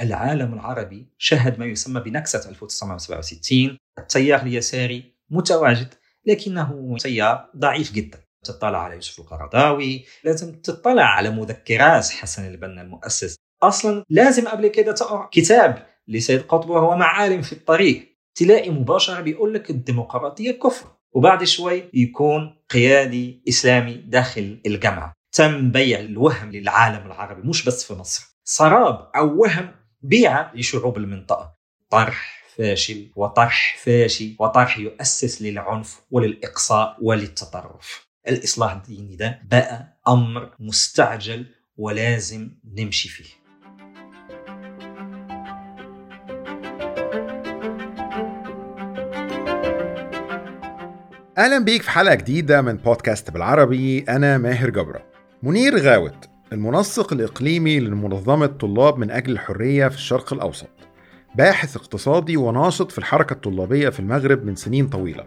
العالم العربي شهد ما يسمى بنكسة 1967 التيار اليساري متواجد لكنه تيار ضعيف جدا. تطلع على يوسف القرضاوي لازم تطلع على مذكرات حسن البنا المؤسس. أصلا لازم قبل كده تقرأ كتاب لسيد قطب وهو معالم في الطريق. تلاقي مباشرة بيقول لك الديمقراطية كفر وبعد شوي يكون قيادي إسلامي داخل الجامعة. تم بيع الوهم للعالم العربي مش بس في مصر. سراب أو وهم بيع لشعوب المنطقة. طرح فاشل وطرح فاشي وطرح يؤسس للعنف وللإقصاء وللتطرف. الإصلاح الديني ده بقى أمر مستعجل ولازم نمشي فيه. أهلا بيك في حلقة جديدة من بودكاست بالعربي أنا ماهر جبرة. منير غاوت. المنسق الإقليمي لمنظمة طلاب من أجل الحرية في الشرق الأوسط. باحث اقتصادي وناشط في الحركة الطلابية في المغرب من سنين طويلة.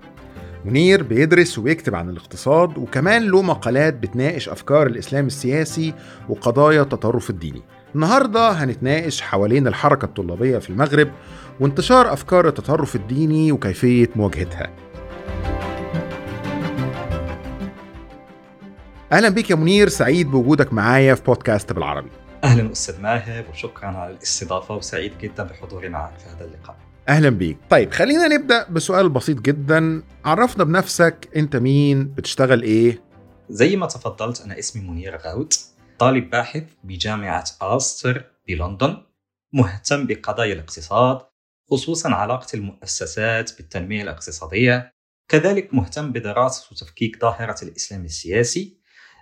منير بيدرس وبيكتب عن الاقتصاد وكمان له مقالات بتناقش أفكار الإسلام السياسي وقضايا التطرف الديني. النهارده هنتناقش حوالين الحركة الطلابية في المغرب وانتشار أفكار التطرف الديني وكيفية مواجهتها. أهلا بك يا منير سعيد بوجودك معايا في بودكاست بالعربي. أهلا أستاذ ماهر وشكرا على الاستضافة وسعيد جدا بحضوري معك في هذا اللقاء. أهلا بيك. طيب خلينا نبدأ بسؤال بسيط جدا. عرفنا بنفسك أنت مين؟ بتشتغل إيه؟ زي ما تفضلت أنا اسمي منير غاوت طالب باحث بجامعة ألستر بلندن مهتم بقضايا الاقتصاد خصوصا علاقة المؤسسات بالتنمية الاقتصادية كذلك مهتم بدراسة وتفكيك ظاهرة الإسلام السياسي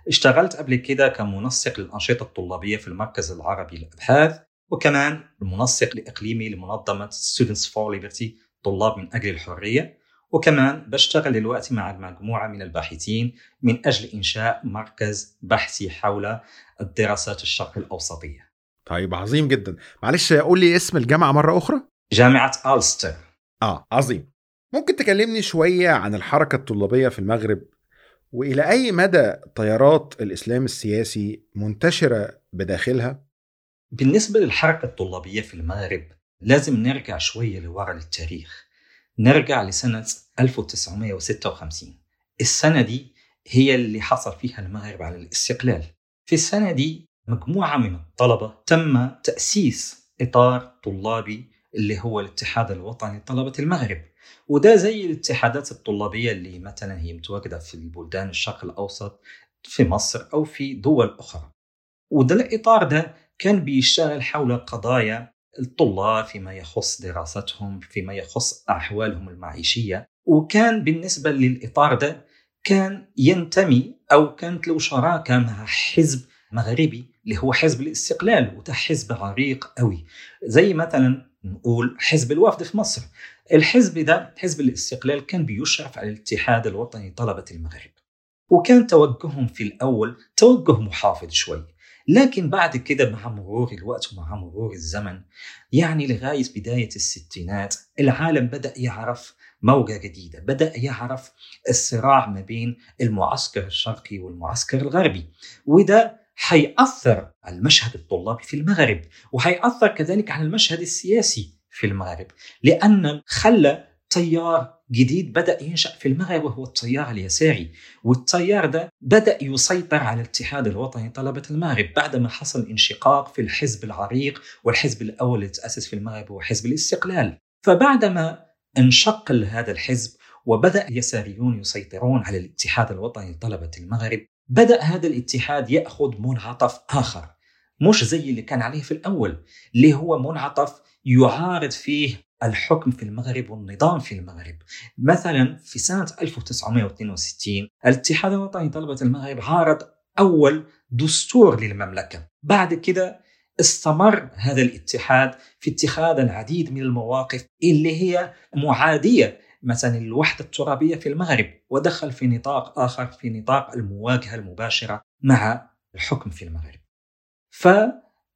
اشتغلت قبل كده كمنسق للأنشطة الطلابية في المركز العربي للأبحاث وكمان المنسق الإقليمي لمنظمة Students for Liberty طلاب من أجل الحرية وكمان بشتغل دلوقتي مع مجموعة من الباحثين من أجل إنشاء مركز بحثي حول الدراسات الشرق الأوسطية. طيب عظيم جدا. معلش قول لي اسم الجامعة مرة أخرى؟ جامعة ألستر. آه عظيم. ممكن تكلمني شوية عن الحركة الطلابية في المغرب؟ وإلى أي مدى تيارات الإسلام السياسي منتشرة بداخلها؟ بالنسبة للحركة الطلابية في المغرب لازم نرجع شوية لورا للتاريخ. نرجع لسنة 1956 السنة دي هي اللي حصل فيها المغرب على الاستقلال. في السنة دي مجموعة من الطلبة تم تأسيس إطار طلابي اللي هو الاتحاد الوطني لطلبة المغرب. وده زي الاتحادات الطلابية اللي مثلا هي متواجدة في البلدان الشرق الأوسط في مصر أو في دول أخرى. وده الإطار ده كان بيشتغل حول قضايا الطلاب فيما يخص دراستهم فيما يخص أحوالهم المعيشية. وكان بالنسبة للإطار ده كان ينتمي أو كانت له شراكة مع حزب مغربي اللي هو حزب الاستقلال وده حزب عريق قوي زي مثلا نقول حزب الوفد في مصر. الحزب ده حزب الاستقلال كان بيشرف على الاتحاد الوطني لطلبة المغرب. وكان توجههم في الأول توجه محافظ شوي. لكن بعد كده مع مرور الوقت ومع مرور الزمن يعني لغاية بداية الستينات العالم بدأ يعرف موجة جديدة بدأ يعرف الصراع ما بين المعسكر الشرقي والمعسكر الغربي. وده حيأثر على المشهد الطلابي في المغرب وحيأثر كذلك على المشهد السياسي. في المغرب. لأن خلى تيار جديد بدأ ينشأ في المغرب وهو التيار اليساري. والتيار ده بدأ يسيطر على الاتحاد الوطني طلبة المغرب. بعدما حصل انشقاق في الحزب العريق والحزب الأول اللي تأسس في المغرب هو حزب الاستقلال. فبعدما انشق هذا الحزب وبدأ اليساريون يسيطرون على الاتحاد الوطني لطلبة المغرب بدأ هذا الاتحاد يأخذ منعطف آخر. مش زي اللي كان عليه في الأول اللي هو منعطف يعارض فيه الحكم في المغرب والنظام في المغرب. مثلا في سنة 1962 الاتحاد الوطني طلبة المغرب عارض أول دستور للمملكة. بعد كده استمر هذا الاتحاد في اتخاذ العديد من المواقف اللي هي معادية مثلا الوحدة الترابية في المغرب ودخل في نطاق آخر في نطاق المواجهة المباشرة مع الحكم في المغرب.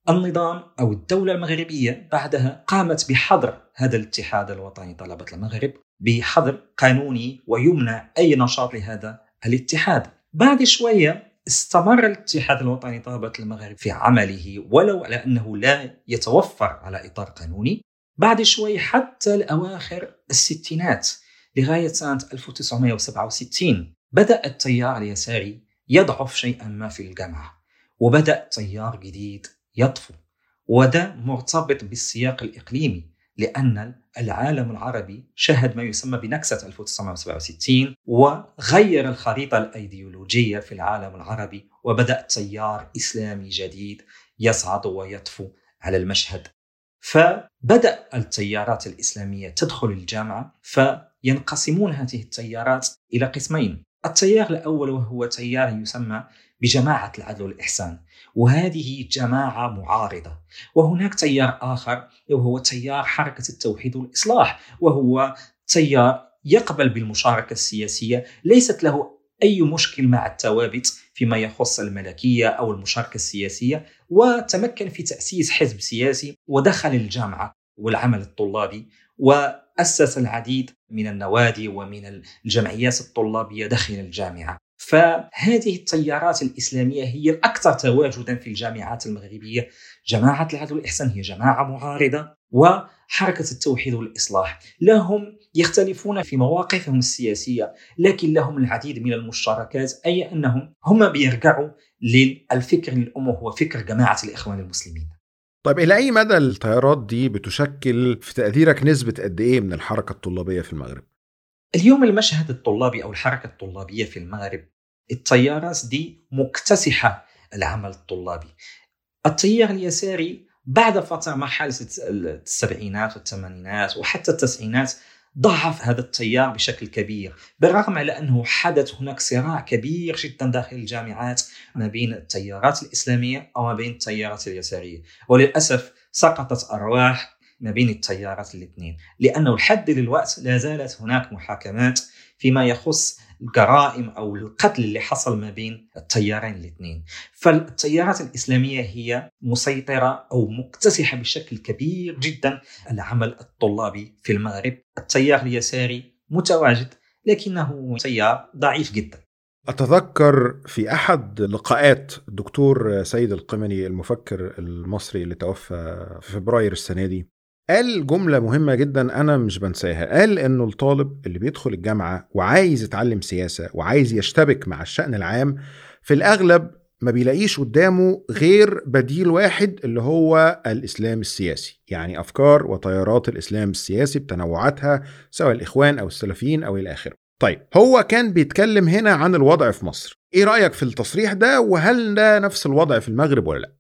فالنظام أو الدولة المغربية بعدها قامت بحظر هذا الاتحاد الوطني طلبة المغرب بحظر قانوني ويمنع أي نشاط لهذا الاتحاد. بعد شوية استمر الاتحاد الوطني طلبة المغرب في عمله ولو على أنه لا يتوفر على إطار قانوني. بعد شوي حتى الأواخر الستينات لغاية سنة 1967 بدأ التيار اليساري يضعف شيئا ما في الجامعة وبدأ تيار جديد يطفو. وده مرتبط بالسياق الإقليمي لأن العالم العربي شهد ما يسمى بنكسة 1967 وغير الخريطة الأيديولوجية في العالم العربي وبدأ تيار إسلامي جديد يصعد ويطفو على المشهد. فبدأ التيارات الإسلامية تدخل الجامعة فينقسمون هذه التيارات إلى قسمين. التيار الأول وهو تيار يسمى بجماعة العدل والإحسان. وهذه جماعة معارضة. وهناك تيار آخر وهو تيار حركة التوحيد والإصلاح وهو تيار يقبل بالمشاركة السياسية. ليست له أي مشكل مع الثوابت فيما يخص الملكية أو المشاركة السياسية وتمكن في تأسيس حزب سياسي ودخل الجامعة والعمل الطلابي وأسس العديد من النوادي ومن الجمعيات الطلابية داخل الجامعة. فهذه التيارات الإسلامية هي الأكثر تواجدا في الجامعات المغربية. جماعة العدل والإحسان هي جماعة معارضة وحركة التوحيد والإصلاح. لهم يختلفون في مواقفهم السياسية لكن لهم العديد من المشتركات أي أنهم هم بيرجعوا للفكر الأم وهو فكر جماعة الإخوان المسلمين. طيب إلى أي مدى التيارات دي بتشكل في تقديرك نسبة قد إيه من الحركة الطلابية في المغرب؟ اليوم المشهد الطلابي أو الحركة الطلابية في المغرب التيارات دي مكتسحة العمل الطلابي. التيار اليساري بعد فترة مرحلة السبعينات والثمانينات وحتى التسعينات ضعف هذا التيار بشكل كبير بالرغم على أنه حدث هناك صراع كبير جدا داخل الجامعات ما بين التيارات الإسلامية أو ما بين التيارات اليسارية. وللأسف سقطت أرواح ما بين التيارات الاثنين. لأنه لحد دلوقت لا زالت هناك محاكمات فيما يخص الجرائم أو القتل اللي حصل ما بين التيارين الاثنين. فالتيارات الإسلامية هي مسيطرة أو مكتسحة بشكل كبير جدا العمل الطلابي في المغرب. التيار اليساري متواجد لكنه تيار ضعيف جدا. أتذكر في أحد لقاءات الدكتور سيد القمني المفكر المصري اللي توفى في فبراير السنة دي قال جملة مهمة جدا أنا مش بنساها. قال إنه الطالب اللي بيدخل الجامعة وعايز يتعلم سياسة وعايز يشتبك مع الشأن العام في الأغلب ما بيلاقيش قدامه غير بديل واحد اللي هو الإسلام السياسي. يعني أفكار وتيارات الإسلام السياسي بتنوعاتها سواء الإخوان أو السلفيين أو إلى آخره. طيب هو كان بيتكلم هنا عن الوضع في مصر. إيه رأيك في التصريح ده؟ وهل ده نفس الوضع في المغرب ولا لأ؟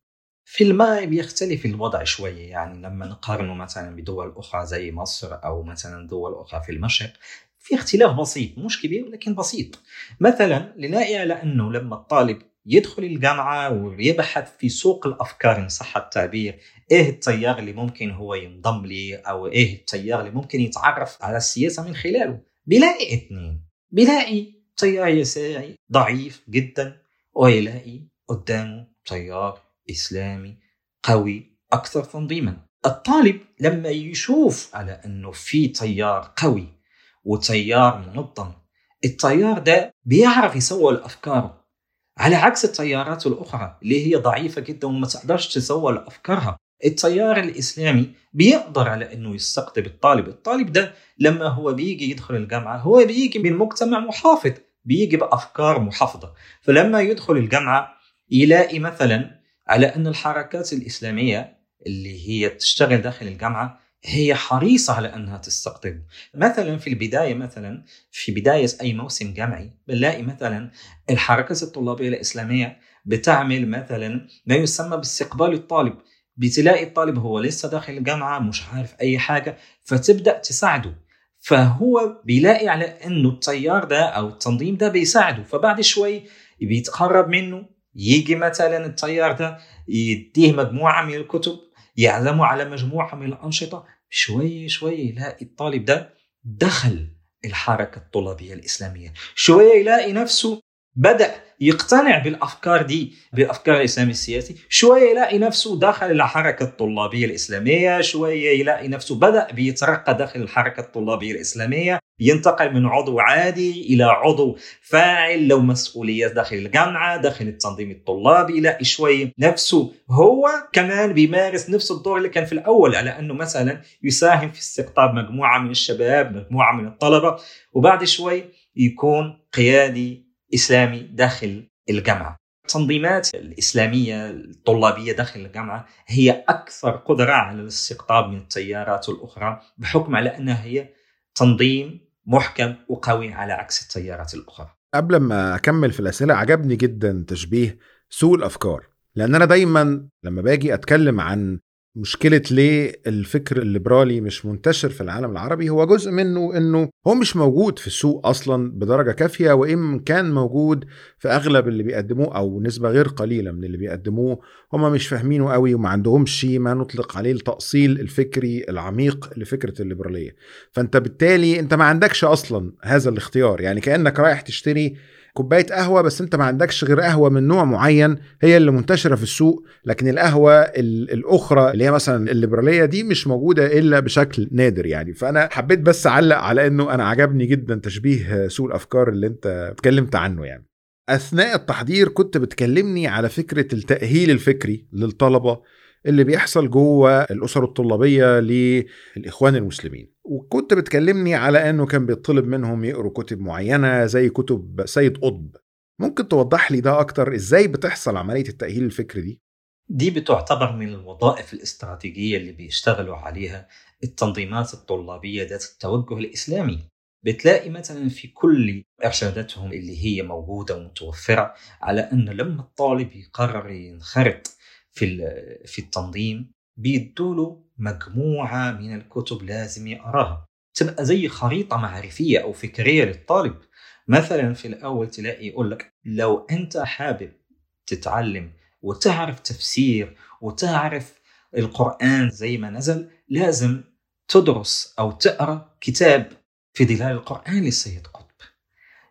في المغرب يختلف الوضع شوية. يعني لما نقارنه مثلا بدول أخرى زي مصر أو مثلا دول أخرى في المشرق في اختلاف بسيط. مش كبير لكن بسيط. مثلا لنلاقي على أنه لما الطالب يدخل الجامعة ويبحث في سوق الأفكار إن صح التعبير إيه التيار اللي ممكن هو ينضم لي أو إيه التيار اللي ممكن يتعرف على السياسة من خلاله؟ بيلاقي اثنين. بيلاقي تيار يساري ضعيف جدا ويلاقي قدامه تيار إسلامي قوي أكثر تنظيما. الطالب لما يشوف على أنه في تيار قوي وتيار منظم التيار ده بيعرف يسوى الأفكار على عكس التيارات الأخرى اللي هي ضعيفة جدا وما تقدرش تسوى لأفكارها التيار الإسلامي بيقدر على أنه يستقطب الطالب. الطالب ده لما هو بيجي يدخل الجامعة هو بيجي من مجتمع محافظ بيجي بأفكار محافظة. فلما يدخل الجامعة يلاقي مثلا على أن الحركات الإسلامية اللي هي تشتغل داخل الجامعة هي حريصة على أنها تستقطب. مثلا في البداية مثلا في بداية أي موسم جامعي بنلاقي مثلا الحركات الطلابية الإسلامية بتعمل مثلا ما يسمى باستقبال الطالب. بتلاقي الطالب هو لسه داخل الجامعة مش عارف أي حاجة فتبدأ تساعده. فهو بيلاقي على أنه التيار ده أو التنظيم ده بيساعده. فبعد شوي بيتقرب منه يجي مثلا التيار ده يديه مجموعة من الكتب يعزمه على مجموعة من الأنشطة شوي شوي يلاقي الطالب ده دخل الحركة الطلابية الإسلامية شوية يلاقي نفسه بدأ يقتنع بالأفكار دي بافكار الاسلام السياسي شوية يلاقي نفسه دخل الحركة الطلابية الإسلامية شوية يلاقي نفسه بدأ بيترقى داخل الحركة الطلابية الإسلامية. ينتقل من عضو عادي إلى عضو فاعل له مسؤوليات داخل الجامعة داخل التنظيم الطلابي لا شوي نفسه هو كمان بيمارس نفس الدور اللي كان في الأول على أنه مثلا يساهم في استقطاب مجموعة من الشباب مجموعة من الطلبة وبعد شوي يكون قيادي إسلامي داخل الجامعة. التنظيمات الإسلامية الطلابية داخل الجامعة هي أكثر قدرة على الاستقطاب من التيارات الأخرى بحكم على أنها هي تنظيم محكم وقوي على عكس التيارات الأخرى. قبل ما أكمل في الأسئلة عجبني جدا تشبيه سوء الأفكار. لأن أنا دايما لما باجي أتكلم عن مشكلة ليه الفكر الليبرالي مش منتشر في العالم العربي؟ هو جزء منه إنه هو مش موجود في السوق أصلا بدرجة كافية وإن كان موجود في أغلب اللي بيقدموه أو نسبة غير قليلة من اللي بيقدموه هم مش فاهمينه قوي وما عندهمش ما نطلق عليه التأصيل الفكري العميق لفكرة الليبرالية. فأنت بالتالي أنت ما عندكش أصلا هذا الاختيار يعني كأنك رايح تشتري كوباية قهوة بس أنت ما عندكش غير قهوة من نوع معين هي اللي منتشرة في السوق لكن القهوة الأخرى اللي هي مثلا الليبرالية دي مش موجودة إلا بشكل نادر يعني. فأنا حبيت بس أعلق على إنه أنا عجبني جدا تشبيه سوق الأفكار اللي أنت اتكلمت عنه يعني. أثناء التحضير كنت بتكلمني على فكرة التأهيل الفكري للطلبة اللي بيحصل جوه الأسر الطلابية للإخوان المسلمين. وكنت بتكلمني على إنه كان بيطلب منهم يقروا كتب معينة زي كتب سيد قطب. ممكن توضح لي ده أكتر؟ إزاي بتحصل عملية التأهيل الفكري دي؟ دي بتعتبر من الوظائف الاستراتيجية اللي بيشتغلوا عليها التنظيمات الطلابية ذات التوجه الإسلامي. بتلاقي مثلا في كل إرشاداتهم اللي هي موجودة ومتوفرة على إن لما الطالب يقرر ينخرط في في التنظيم بيدوا له مجموعة من الكتب لازم يقراها. تبقى زي خريطة معرفية أو فكرية للطالب. مثلا في الأول تلاقي يقول لك لو أنت حابب تتعلم وتعرف تفسير وتعرف القرآن زي ما نزل لازم تدرس أو تقرأ كتاب في ظلال القرآن للسيد قطب.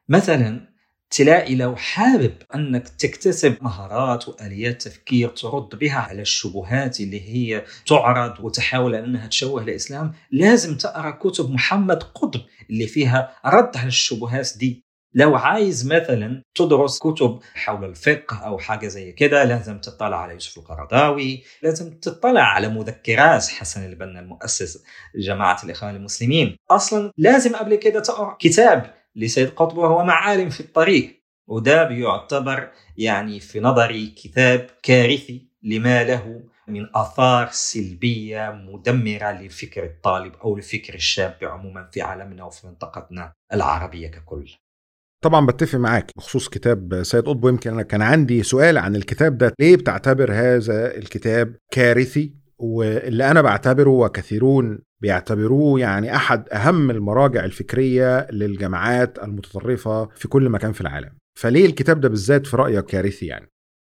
مثلا تلاقي لو حابب أنك تكتسب مهارات وآليات تفكير ترد بها على الشبهات اللي هي تعرض وتحاول أنها تشوه الإسلام لازم تقرأ كتب محمد قطب اللي فيها رد على الشبهات دي. لو عايز مثلا تدرس كتب حول الفقه أو حاجة زي كده لازم تطلع على يوسف القرضاوي لازم تطلع على مذكرات حسن البنا المؤسس جماعة الإخوان المسلمين. أصلا لازم قبل كده تقرأ كتاب لسيد قطب وهو معالم في الطريق. وده بيعتبر يعني في نظري كتاب كارثي لما له من آثار سلبية مدمرة لفكر الطالب أو لفكر الشاب عموما في عالمنا وفي منطقتنا العربية ككل. طبعا بتفق معاك بخصوص كتاب سيد قطب ويمكن أنا كان عندي سؤال عن الكتاب ده. ليه بتعتبر هذا الكتاب كارثي؟ واللي أنا بعتبره وكثيرون بيعتبروه يعني أحد أهم المراجع الفكرية للجماعات المتطرفة في كل مكان في العالم. فليه الكتاب ده بالذات في رأيك كارثي يعني؟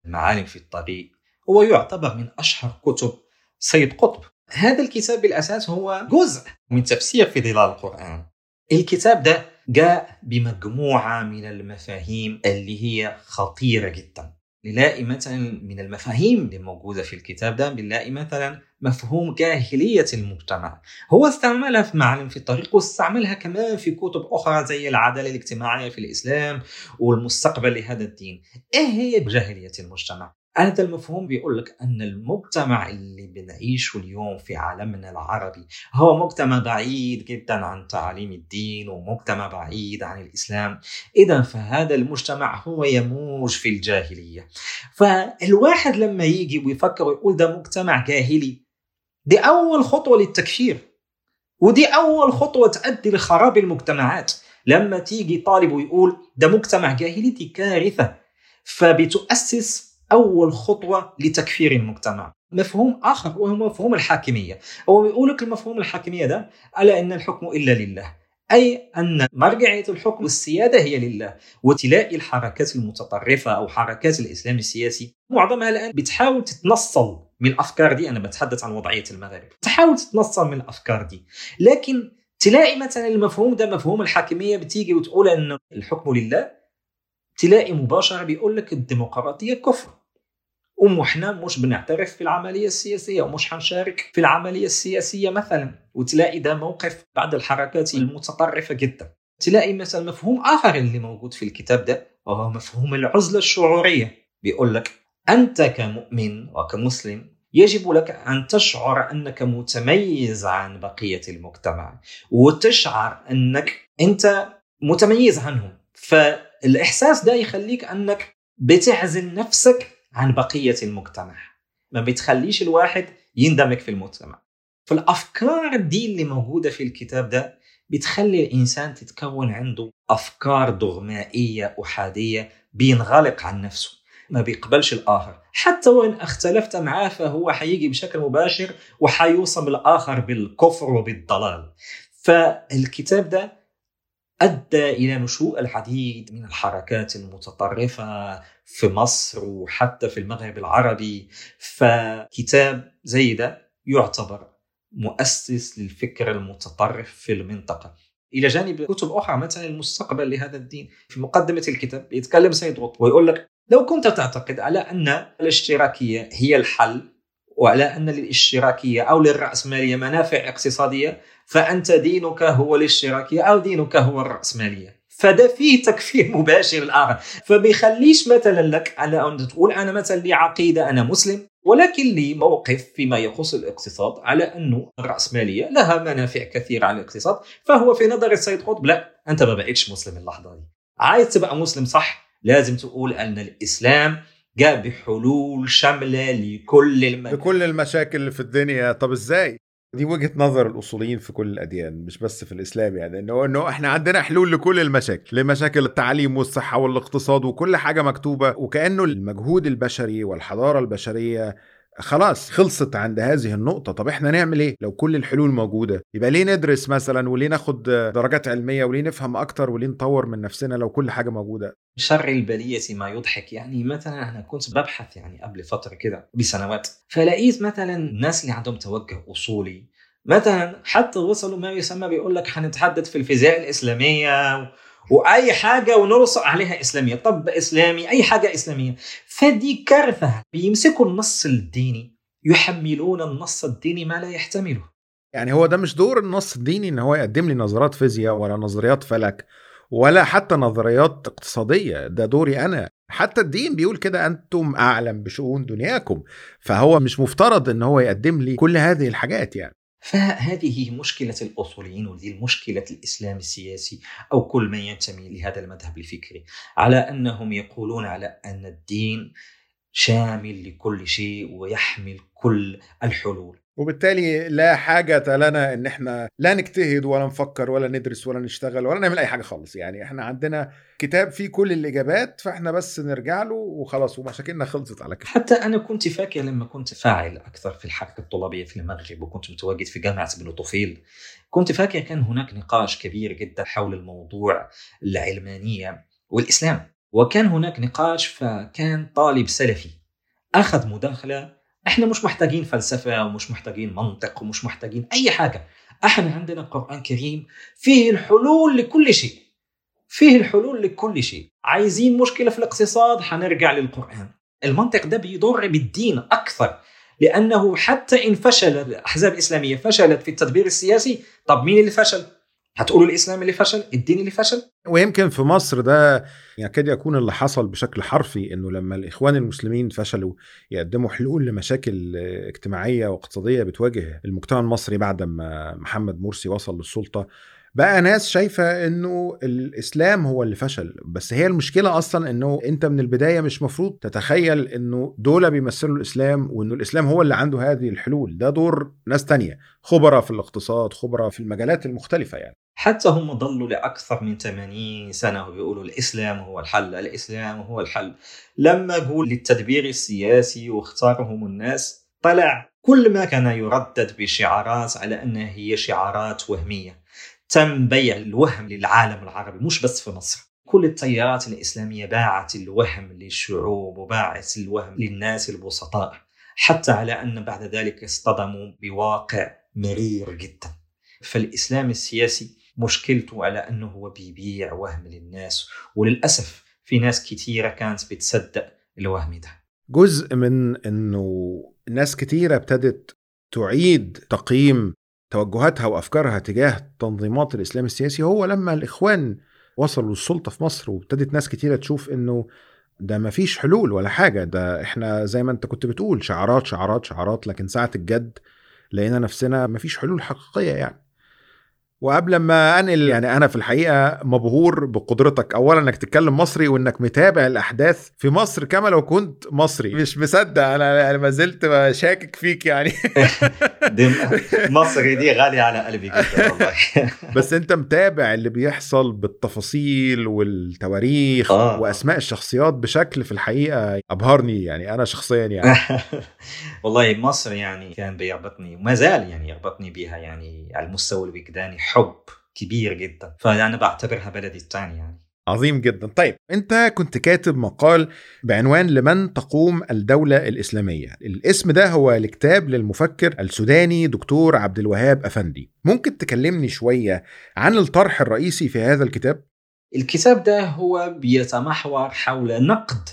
المعالم في الطريق هو يعتبر من أشهر كتب سيد قطب. هذا الكتاب بالأساس هو جزء من تفسير في ظلال القرآن. الكتاب ده جاء بمجموعة من المفاهيم اللي هي خطيرة جدا. نلاقي مثلا من المفاهيم اللي موجودة في الكتاب ده بنلاقي مثلا مفهوم جاهلية المجتمع هو استعملها في معالم في الطريق واستعملها كمان في كتب أخرى زي العدالة الاجتماعية في الإسلام والمستقبل لهذا الدين إيه هي جاهلية المجتمع؟ هذا المفهوم بيقول لك أن المجتمع اللي بنعيشه اليوم في عالمنا العربي هو مجتمع بعيد جدا عن تعاليم الدين ومجتمع بعيد عن الإسلام. إذا فهذا المجتمع هو يموج في الجاهلية. فالواحد لما يجي ويفكر ويقول ده مجتمع جاهلي دي أول خطوة للتكفير ودي أول خطوة تؤدي لخراب المجتمعات. لما تيجي طالب ويقول ده مجتمع جاهلي دي كارثة. فبتؤسس أول خطوة لتكفير المجتمع. مفهوم آخر وهو مفهوم الحاكمية. هو بيقول لك المفهوم الحاكمية ده على إن الحكم إلا لله. أي أن مرجعية الحكم والسيادة هي لله. وتلاقي الحركات المتطرفة أو حركات الإسلام السياسي معظمها الآن بتحاول تتنصل من الأفكار دي. أنا بتحدث عن وضعية المغرب. تحاول تتنصل من الأفكار دي. لكن تلاقي مثلا المفهوم ده مفهوم الحاكمية بتيجي وتقول إن الحكم لله. تلاقي مباشرة بيقول لك الديمقراطية كفر. ومحنا مش بنعترف في العملية السياسية ومش حنشارك في العملية السياسية مثلا. وتلاقي ده موقف بعض الحركات المتطرفة جدا. تلاقي مثلا مفهوم آخر اللي موجود في الكتاب ده وهو مفهوم العزلة الشعورية. بيقول لك أنت كمؤمن وكمسلم يجب لك أن تشعر أنك متميز عن بقية المجتمع وتشعر أنك أنت متميز عنهم. فالإحساس ده يخليك أنك بتعزل نفسك عن بقية المجتمع. ما بتخليش الواحد يندمج في المجتمع. فالأفكار دي اللي موجودة في الكتاب ده بتخلي الإنسان تتكون عنده أفكار دغمائية أحادية بينغلق عن نفسه. ما بيقبلش الآخر. حتى وإن اختلفت معاه فهو حيجي بشكل مباشر وحيوصم الآخر بالكفر وبالضلال. فالكتاب ده أدى إلى نشوء العديد من الحركات المتطرفة في مصر وحتى في المغرب العربي. فكتاب زي ده يعتبر مؤسس للفكر المتطرف في المنطقة. إلى جانب كتب أخرى مثلا المستقبل لهذا الدين في مقدمة الكتاب يتكلم سيد قطب ويقول لك لو كنت تعتقد على أن الاشتراكية هي الحل وعلى أن للاشتراكية أو للرأسمالية منافع اقتصادية فأنت دينك هو الاشتراكية أو دينك هو الرأسمالية. فده فيه تكفير مباشر الآخر. فبيخليش مثلا لك على ان تقول أنا مثلا لي عقيدة أنا مسلم ولكن لي موقف فيما يخص الاقتصاد على أنه الرأسمالية لها منافع كثيرة على الاقتصاد فهو في نظر السيد قطب لا أنت ما بقيتش مسلم اللحظة دي. عايز تبقى مسلم صح لازم تقول أن الإسلام جاء بحلول شاملة لكل الم... لكل المشاكل اللي في الدنيا. طب إزاي؟ دي وجهة نظر الأصوليين في كل الأديان مش بس في الإسلام يعني انه إنه إحنا عندنا حلول لكل المشاكل لمشاكل التعليم والصحة والاقتصاد وكل حاجة مكتوبة وكأنه المجهود البشري والحضارة البشرية خلاص خلصت عند هذه النقطة. طب إحنا نعمل إيه؟ لو كل الحلول موجودة يبقى ليه ندرس مثلا وليه ناخد درجات علمية وليه نفهم أكتر وليه نطور من نفسنا لو كل حاجة موجودة؟ شر البلية ما يضحك. يعني مثلا أنا كنت ببحث يعني قبل فترة كده بسنوات فلقيت مثلا الناس اللي عندهم توجه أصولي مثلا حتى وصلوا ما يسمى بيقول لك حنتحدث في الفيزياء الإسلامية وأي حاجة ونرسل عليها إسلامية. طب إسلامي أي حاجة إسلامية. فدي كارثة. بيمسكوا النص الديني يحملون النص الديني ما لا يحتمله. يعني هو ده مش دور النص الديني إن هو يقدم لي نظريات فيزياء ولا نظريات فلك ولا حتى نظريات اقتصادية. ده دوري أنا. حتى الدين بيقول كده أنتم أعلم بشؤون دنياكم. فهو مش مفترض إن هو يقدم لي كل هذه الحاجات يعني. فهذه مشكلة الأصوليين ودي مشكلة الإسلام السياسي أو كل من ينتمي لهذا المذهب الفكري على أنهم يقولون على أن الدين شامل لكل شيء ويحمل كل الحلول. وبالتالي لا حاجة لنا إن إحنا لا نجتهد ولا نفكر ولا ندرس ولا نشتغل ولا نعمل أي حاجة خالص. يعني إحنا عندنا كتاب فيه كل الإجابات فإحنا بس نرجع له وخلاص ومشاكلنا خلصت على كده. حتى أنا كنت فاكر لما كنت فاعل أكثر في الحركة الطلابية في المغرب وكنت متواجد في جامعة ابن طفيل كنت فاكر كان هناك نقاش كبير جدا حول الموضوع العلمانية والإسلام. وكان هناك نقاش فكان طالب سلفي أخذ مداخلة إحنا مش محتاجين فلسفة ومش محتاجين منطق ومش محتاجين أي حاجة. إحنا عندنا قرآن كريم فيه الحلول لكل شيء. فيه الحلول لكل شيء. عايزين مشكلة في الاقتصاد؟ حنرجع للقرآن. المنطق ده بيضر بالدين أكثر لأنه حتى إن فشل الأحزاب الإسلامية فشلت في التدبير السياسي طب مين اللي فشل؟ هتقولوا الإسلام اللي فشل؟ الدين اللي فشل؟ ويمكن في مصر ده يكاد يكون اللي حصل بشكل حرفي إنه لما الإخوان المسلمين فشلوا يقدموا حلول لمشاكل اجتماعية واقتصادية بتواجه المجتمع المصري بعد ما محمد مرسي وصل للسلطة بقى ناس شايفة إنه الإسلام هو اللي فشل بس هي المشكلة أصلا إنه أنت من البداية مش مفروض تتخيل إنه دول بيمثلوا الإسلام وإنه الإسلام هو اللي عنده هذه الحلول. ده دور ناس تانية خبراء في الاقتصاد خبراء في المجالات المختلفة يعني. حتى هم ضلوا لأكثر من 80 سنة وبيقولوا الإسلام هو الحل الإسلام هو الحل. لما قول للتدبير السياسي واختارهم الناس طلع كل ما كان يردد بشعارات على أنها هي شعارات وهمية. تم بيع الوهم للعالم العربي مش بس في مصر. كل التيارات الإسلامية باعت الوهم للشعوب وباعت الوهم للناس البسطاء حتى على أن بعد ذلك اصطدموا بواقع مرير جدا. فالإسلام السياسي مشكلته على أنه هو بيبيع وهم للناس وللأسف في ناس كثيرة كانت بتصدق الوهم ده. جزء من إنه ناس كتيرة ابتدت تعيد تقييم توجهاتها وأفكارها تجاه تنظيمات الاسلام السياسي هو لما الإخوان وصلوا للسلطة في مصر وابتدت ناس كتيرة تشوف إنه ده مفيش حلول ولا حاجة ده إحنا زي ما أنت كنت بتقول شعارات شعارات شعارات لكن ساعة الجد لقينا نفسنا مفيش حلول حقيقية يعني. وقبل ما أنقل يعني أنا في الحقيقة مبهور بقدرتك. اولا إنك تتكلم مصري وإنك متابع الأحداث في مصر كما لو كنت مصري. مش مصدق أنا أنا ما زلت شاكك فيك يعني. دي مصر دي غالية على قلبي جدا والله. بس أنت متابع اللي بيحصل بالتفاصيل والتواريخ آه. وأسماء الشخصيات بشكل في الحقيقة أبهرني يعني أنا شخصيا يعني. والله مصر يعني كان بيربطني وما زال يعني يربطني بها يعني على المستوى الوجداني. حب كبير جدا. فأنا بعتبرها بلدي الثاني يعني. عظيم جدا. طيب أنت كنت كاتب مقال بعنوان لمن تقوم الدولة الإسلامية. الاسم ده هو الكتاب للمفكر السوداني دكتور عبد الوهاب أفندي. ممكن تكلمني شوية عن الطرح الرئيسي في هذا الكتاب؟ الكتاب ده هو بيتمحور حول نقد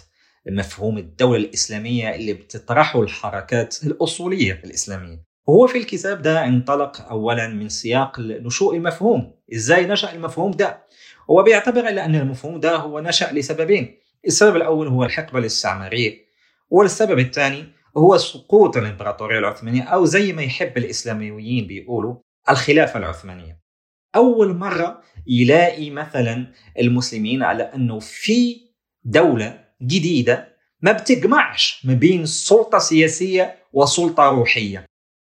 مفهوم الدولة الإسلامية اللي بتطرحه الحركات الأصولية الإسلامية. وهو في الكتاب ده انطلق أولا من سياق نشوء المفهوم. إزاي نشأ المفهوم ده؟ هو بيعتبر إلى أن المفهوم ده هو نشأ لسببين. السبب الأول هو الحقبة الاستعمارية والسبب الثاني هو سقوط الإمبراطورية العثمانية أو زي ما يحب الإسلاميين بيقولوا الخلافة العثمانية. أول مرة يلاقي مثلا المسلمين على أنه في دولة جديدة ما بتجمعش ما بين سلطة سياسية وسلطة روحية.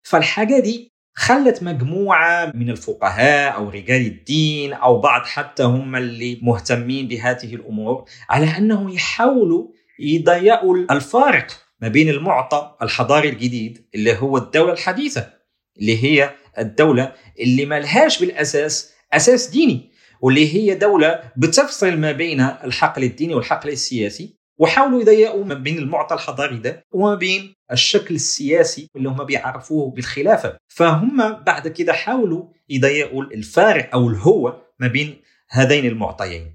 فالحاجة دي خلت مجموعة من الفقهاء أو رجال الدين أو بعض حتى هم اللي مهتمين بهذه الأمور على أنهم يحاولوا يضيقوا الفارق ما بين المعطى الحضاري الجديد اللي هو الدولة الحديثة اللي هي الدولة اللي ملهاش بالأساس أساس ديني واللي هي دولة بتفصل ما بين الحقل الديني والحقل السياسي. وحاولوا يضيقوا ما بين المعطى الحضاري ده وما بين الشكل السياسي اللي هم بيعرفوه بالخلافة. فهم بعد كده حاولوا يضيقوا الفارق أو الهوة ما بين هذين المعطيين.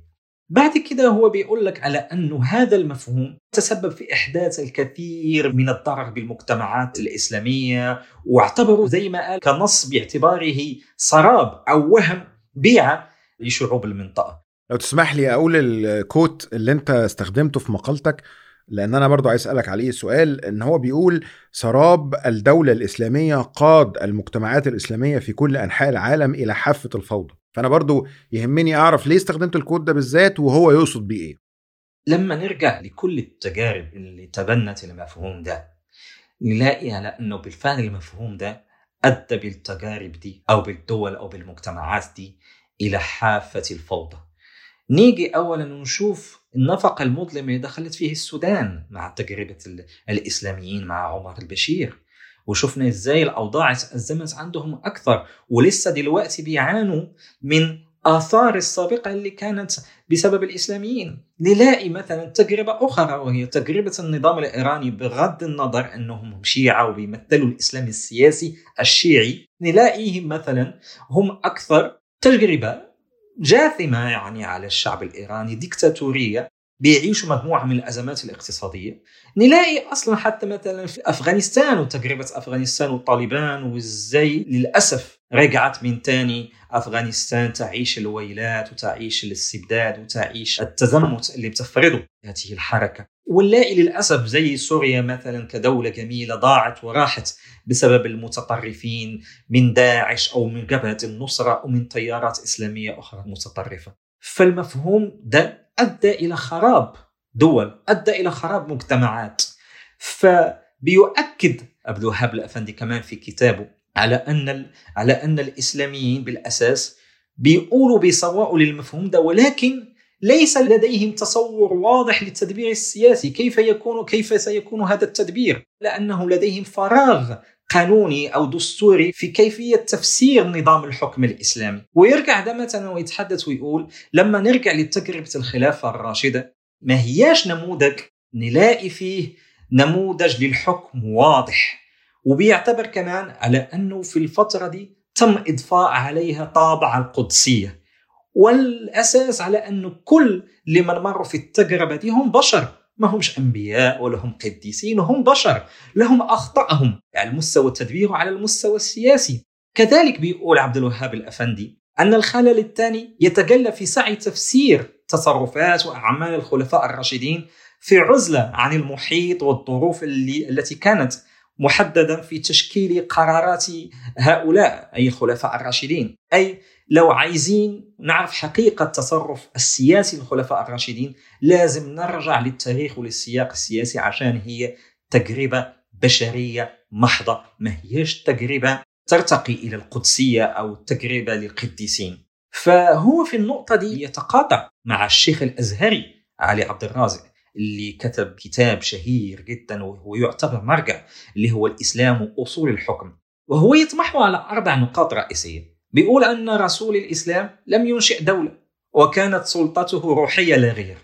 بعد كده هو بيقول لك على أنه هذا المفهوم تسبب في إحداث الكثير من الضرر بالمجتمعات الإسلامية واعتبروا زي ما قال كنص باعتباره سراب أو وهم بيع لشعوب المنطقة. لو تسمح لي أقول الكوت اللي أنت استخدمته في مقالتك لأن أنا برضو عايز أسألك عليه سؤال إن هو بيقول سراب الدولة الإسلامية قاد المجتمعات الإسلامية في كل أنحاء العالم إلى حافة الفوضى. فأنا برضو يهمني أعرف ليه استخدمت الكود ده بالذات وهو يقصد بيه إيه؟ لما نرجع لكل التجارب اللي تبنت المفهوم ده نلاقي على إنه بالفعل المفهوم ده أدى بالتجارب دي أو بالدول أو بالمجتمعات دي إلى حافة الفوضى. نيجي اولا نشوف النفق المظلم اللي دخلت فيه السودان مع تجربة الإسلاميين مع عمر البشير. وشفنا إزاي الأوضاع ازمت عندهم أكثر ولسه دلوقتي بيعانوا من آثار السابقة اللي كانت بسبب الإسلاميين. نلاقي مثلا تجربة أخرى وهي تجربة النظام الإيراني بغض النظر أنهم شيعة وبيمثلوا الإسلام السياسي الشيعي. نلاقيهم مثلا هم أكثر تجربة جاثمة يعني على الشعب الإيراني ديكتاتورية بيعيشوا مجموعة من الأزمات الاقتصادية. نلاقي أصلا حتى مثلا في أفغانستان وتجربة أفغانستان والطالبان وازاي للأسف رجعت من تاني أفغانستان تعيش الويلات وتعيش الاستبداد وتعيش التزمت اللي بتفرضه هذه الحركة. ونلاقي للأسف زي سوريا مثلا كدولة جميلة ضاعت وراحت بسبب المتطرفين من داعش أو من جبهة النصرة أو من تيارات إسلامية أخرى متطرفة. فالمفهوم ده أدى إلى خراب دول أدى إلى خراب مجتمعات. فبيؤكد عبد الوهاب الأفندي كمان في كتابه على أن على أن الإسلاميين بالأساس بيقولوا بيسوقوا للمفهوم ده ولكن ليس لديهم تصور واضح للتدبير السياسي كيف يكون كيف سيكون هذا التدبير لأنه لديهم فراغ قانوني أو دستوري في كيفية تفسير نظام الحكم الإسلامي. ويرجع ده مثلا ويتحدث ويقول لما نرجع لتجربة الخلافة الراشدة ما هياش نموذج نلاقي فيه نموذج للحكم واضح. وبيعتبر كمان على أنه في الفترة دي تم إضفاء عليها طابع القدسية. والأساس على أنه كل لمن مروا في التجربة دي هم بشر. ما همش أنبياء ولا هم قديسين هم بشر لهم أخطأهم. على المستوى التدبير وعلى المستوى السياسي. كذلك بيقول عبد الوهاب الأفندي أن الخلل الثاني يتجلى في سعي تفسير تصرفات وأعمال الخلفاء الراشدين في عزلة عن المحيط والظروف اللي التي كانت محددا في تشكيل قرارات هؤلاء أي الخلفاء الراشدين. أي لو عايزين نعرف حقيقة تصرف السياسي للخلفاء الراشدين لازم نرجع للتاريخ وللسياق السياسي عشان هي تجربة بشرية محضة ما هيش تجربة ترتقي إلى القدسية أو تجربة للقديسين. فهو في النقطة دي يتقاطع مع الشيخ الأزهري علي عبد الرازق اللي كتب كتاب شهير جدا وهو يعتبر مرجع اللي هو الإسلام وأصول الحكم. وهو يطمح على أربع نقاط رئيسية. بيقول أن رسول الإسلام لم ينشئ دولة وكانت سلطته روحية لا غير.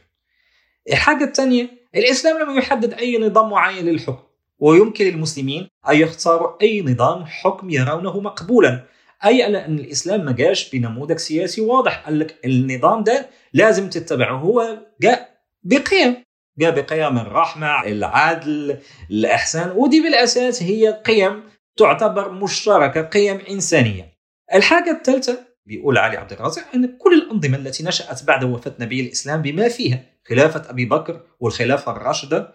الحاجة الثانية الإسلام لم يحدد أي نظام معين للحكم ويمكن للمسلمين أن يختاروا أي نظام حكم يرونه مقبولا أي أن الإسلام ما جاش بنموذج سياسي واضح قال لك النظام ده لازم تتبعه هو جاء بقيم جاء بقيم الرحمة العدل الإحسان ودي بالأساس هي قيم تعتبر مشتركة قيم إنسانية. الحاجة الثالثة بيقول علي عبد الرازق أن كل الأنظمة التي نشأت بعد وفاة نبي الإسلام بما فيها خلافة أبي بكر والخلافة الراشدة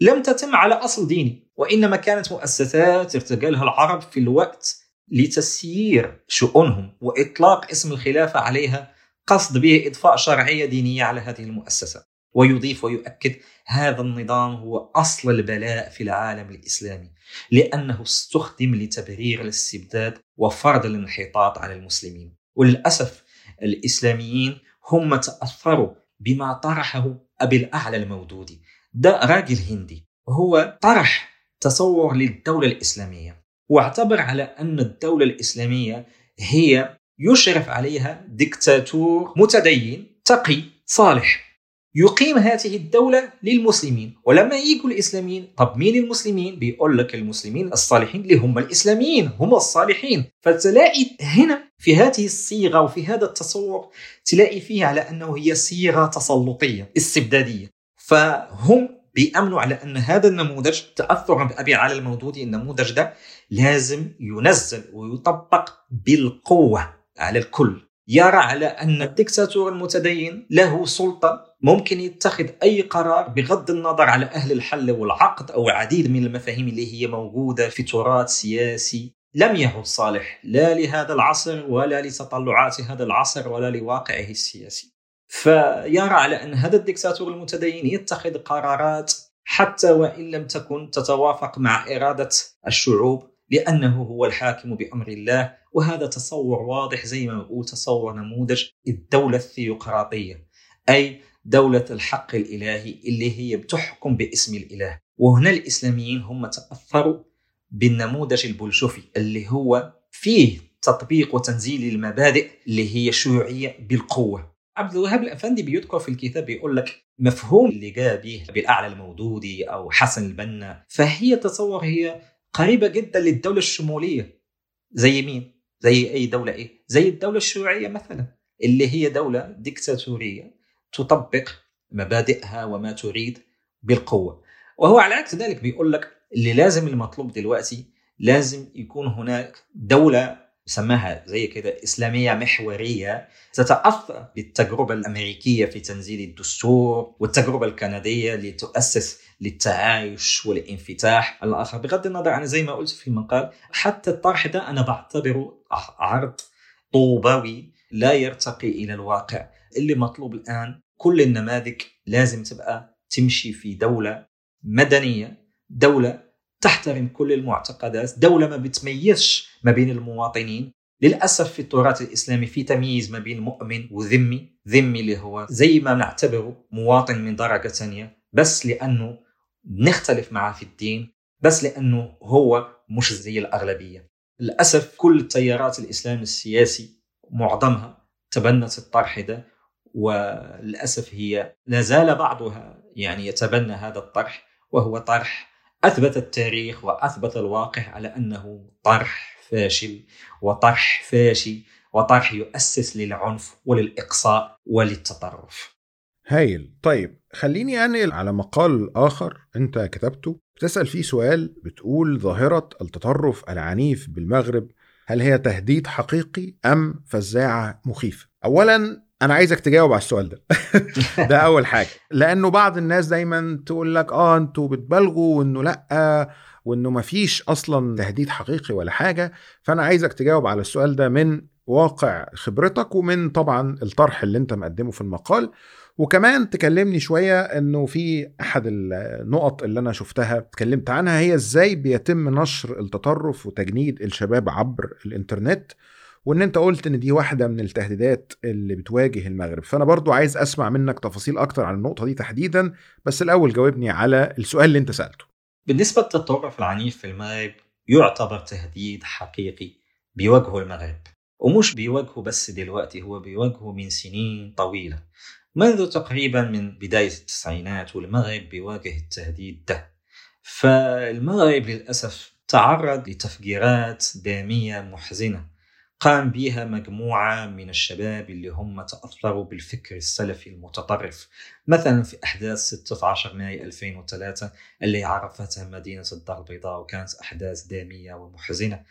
لم تتم على أصل ديني وإنما كانت مؤسسات ارتجالها العرب في الوقت لتسيير شؤونهم وإطلاق اسم الخلافة عليها قصد به إضفاء شرعية دينية على هذه المؤسسة. ويضيف ويؤكد هذا النظام هو أصل البلاء في العالم الإسلامي لأنه استخدم لتبرير الاستبداد وفرض الانحطاط على المسلمين. وللأسف الإسلاميين هم تأثروا بما طرحه أبي الأعلى المودودي. ده راجل هندي هو طرح تصور للدولة الإسلامية واعتبر على أن الدولة الإسلامية هي يشرف عليها دكتاتور متدين تقي صالح. يقيم هذه الدولة للمسلمين. ولما يجوا الإسلاميين طب مين المسلمين؟ بيقول لك المسلمين الصالحين اللي هم الإسلاميين هم الصالحين. فتلاقي هنا في هذه الصيغة وفي هذا التصور تلاقي فيه على أنه هي صيغة تسلطية استبدادية. فهم بيأمنوا على أن هذا النموذج تأثرا بأبي على المودودي النموذج ده لازم ينزل ويطبق بالقوة على الكل. يرى على أن الدكتاتور المتدين له سلطة ممكن يتخذ أي قرار بغض النظر على أهل الحل والعقد أو عديد من المفاهيم اللي هي موجودة في تراث سياسي. لم يعد صالح لا لهذا العصر ولا لتطلعات هذا العصر ولا لواقعه السياسي. فيرى على أن هذا الدكتاتور المتدين يتخذ قرارات حتى وإن لم تكن تتوافق مع إرادة الشعوب لأنه هو الحاكم بأمر الله وهذا تصور واضح زي ما بقول تصور نموذج الدولة الثيوقراطية أي دولة الحق الإلهي اللي هي بتحكم باسم الإله. وهنا الإسلاميين هم تأثروا بالنموذج البولشوفي اللي هو فيه تطبيق وتنزيل المبادئ اللي هي شيوعية بالقوة. عبد الوهاب الأفندي بيذكر في الكتاب بيقول لك مفهوم اللي جاء به بالأعلى المودودي أو حسن البنا فهي تصور هي قريبة جدا للدولة الشمولية زي مين؟ زي أي دولة إيه؟ زي الدولة الشيوعية مثلا اللي هي دولة ديكتاتورية تطبق مبادئها وما تريد بالقوة وهو على عكس ذلك بيقول لك اللي لازم المطلوب دلوقتي لازم يكون هناك دولة سماها زي كده إسلامية محورية تتأثر بالتجربة الأمريكية في تنزيل الدستور والتجربة الكندية لتؤسس للتعايش والانفتاح. الآخر بغض النظر عن زي ما قلت في المقال حتى الطرح ده أنا بعتبره عرض طوبوي لا يرتقي إلى الواقع. اللي مطلوب الآن كل النماذج لازم تبقى تمشي في دولة مدنية دولة تحترم كل المعتقدات. دولة ما بتميزش ما بين المواطنين. للأسف في التراث الإسلامي في تمييز ما بين مؤمن وذمي. ذمي اللي هو زي ما نعتبره مواطن من درجة ثانية. بس لأنه نختلف معه في الدين. بس لأنه هو مش زي الأغلبية. للأسف كل التيارات الإسلام السياسي معظمها تبنت الطرح ده. وللأسف هي لا زال بعضها يعني يتبنى هذا الطرح. وهو طرح أثبت التاريخ وأثبت الواقع على أنه طرح فاشل وطرح فاشي وطرح يؤسس للعنف وللإقصاء وللتطرف. هايل. طيب خليني أنقل على مقال آخر أنت كتبته. بتسأل فيه سؤال بتقول ظاهرة التطرف العنيف بالمغرب هل هي تهديد حقيقي أم فزاعة مخيفة؟ اولا أنا عايزك تجاوب على السؤال ده. ده أول حاجة. لأنه بعض الناس دايما تقول لك آه أنتوا بتبالغوا وإنه لأ وإنه مفيش أصلا تهديد حقيقي ولا حاجة. فأنا عايزك تجاوب على السؤال ده من واقع خبرتك ومن طبعا الطرح اللي أنت مقدمه في المقال. وكمان تكلمني شوية إنه في أحد النقط اللي أنا شفتها اتكلمت عنها هي إزاي بيتم نشر التطرف وتجنيد الشباب عبر الإنترنت. وإن أنت قلت إن دي واحدة من التهديدات اللي بتواجه المغرب. فأنا برضو عايز أسمع منك تفاصيل أكتر عن النقطة دي تحديدا بس الأول جاوبني على السؤال اللي أنت سألته. بالنسبة للتطرف العنيف في المغرب يعتبر تهديد حقيقي بيواجهه المغرب. ومش بيواجهه بس دلوقتي هو بيواجهه من سنين طويلة. منذ تقريبا من بداية التسعينات والمغرب بيواجه التهديد ده. فالمغرب للأسف تعرض لتفجيرات دامية محزنة. قام بها مجموعة من الشباب اللي هم تأثروا بالفكر السلفي المتطرف. مثلا في أحداث 16 مايو 2003 اللي عرفتها مدينة الدار البيضاء وكانت أحداث دامية ومحزنة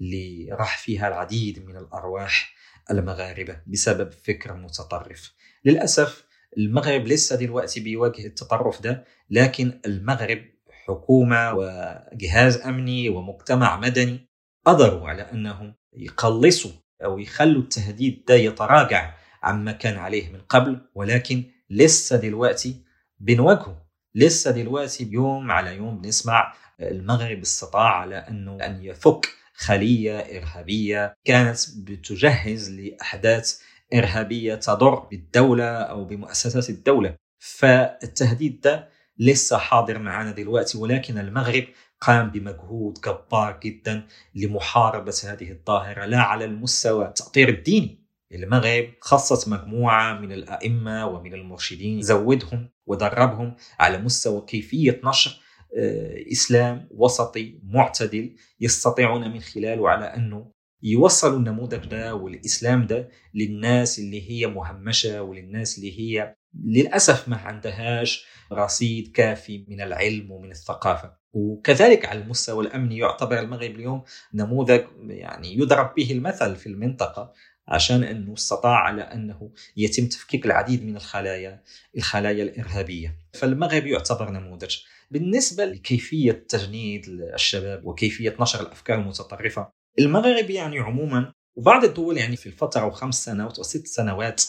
اللي راح فيها العديد من الأرواح المغاربة بسبب فكر متطرف. للأسف المغرب لسه دلوقتي بيواجه التطرف ده لكن المغرب حكومة وجهاز أمني ومجتمع مدني قدروا على أنهم يقلصوا أو يخلوا التهديد ده يتراجع عما كان عليه من قبل ولكن لسه دلوقتي بنواجهه. لسه دلوقتي يوم على يوم بنسمع المغرب استطاع على أنه أن يفك خلية إرهابية كانت بتجهز لأحداث إرهابية تضر بالدولة أو بمؤسسات الدولة. فالتهديد ده لسه حاضر معنا دلوقتي ولكن المغرب قام بمجهود جبار جدا لمحاربة هذه الظاهرة لا على المستوى التأطير الديني. المغرب خصص مجموعة من الأئمة ومن المرشدين زودهم ودربهم على مستوى كيفية نشر آه، إسلام وسطي معتدل يستطيعون من خلاله على أنه يوصلوا النموذج ده والإسلام ده للناس اللي هي مهمشة وللناس اللي هي للأسف ما عندهاش رصيد كافي من العلم ومن الثقافة. وكذلك على المستوى الأمني يعتبر المغرب اليوم نموذج يعني يضرب به المثل في المنطقة عشان انه استطاع على أنه يتم تفكيك العديد من الخلايا الخلايا الإرهابية. فالمغرب يعتبر نموذج. بالنسبة لكيفية تجنيد الشباب وكيفية نشر الأفكار المتطرفة المغرب يعني عموما وبعض الدول يعني في الفترة خمس سنوات وست سنوات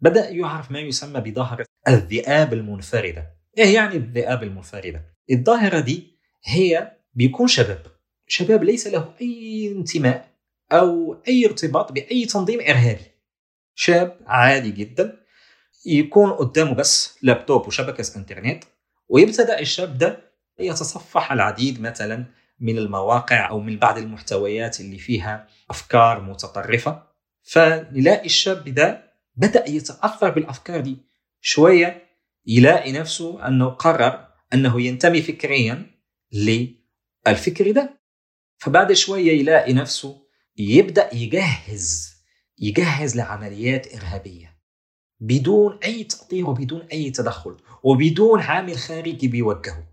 بدأ يعرف ما يسمى بظاهرة الذئاب المنفردة. إيه يعني الذئاب المنفردة؟ الظاهرة دي هي بيكون شباب. شباب ليس له أي انتماء أو أي ارتباط بأي تنظيم إرهابي. شاب عادي جدا يكون قدامه بس لابتوب وشبكة إنترنت ويبتدأ الشاب ده يتصفح العديد مثلا من المواقع أو من بعض المحتويات اللي فيها أفكار متطرفة. فنلاقي الشاب ده بدأ يتأثر بالأفكار دي. شوية يلاقي نفسه أنه قرر أنه ينتمي فكريا للفكر ده. فبعد شوية يلاقي نفسه يبدأ يجهز يجهز لعمليات إرهابية. بدون أي تأطير وبدون أي تدخل وبدون عامل خارجي بيوجهه.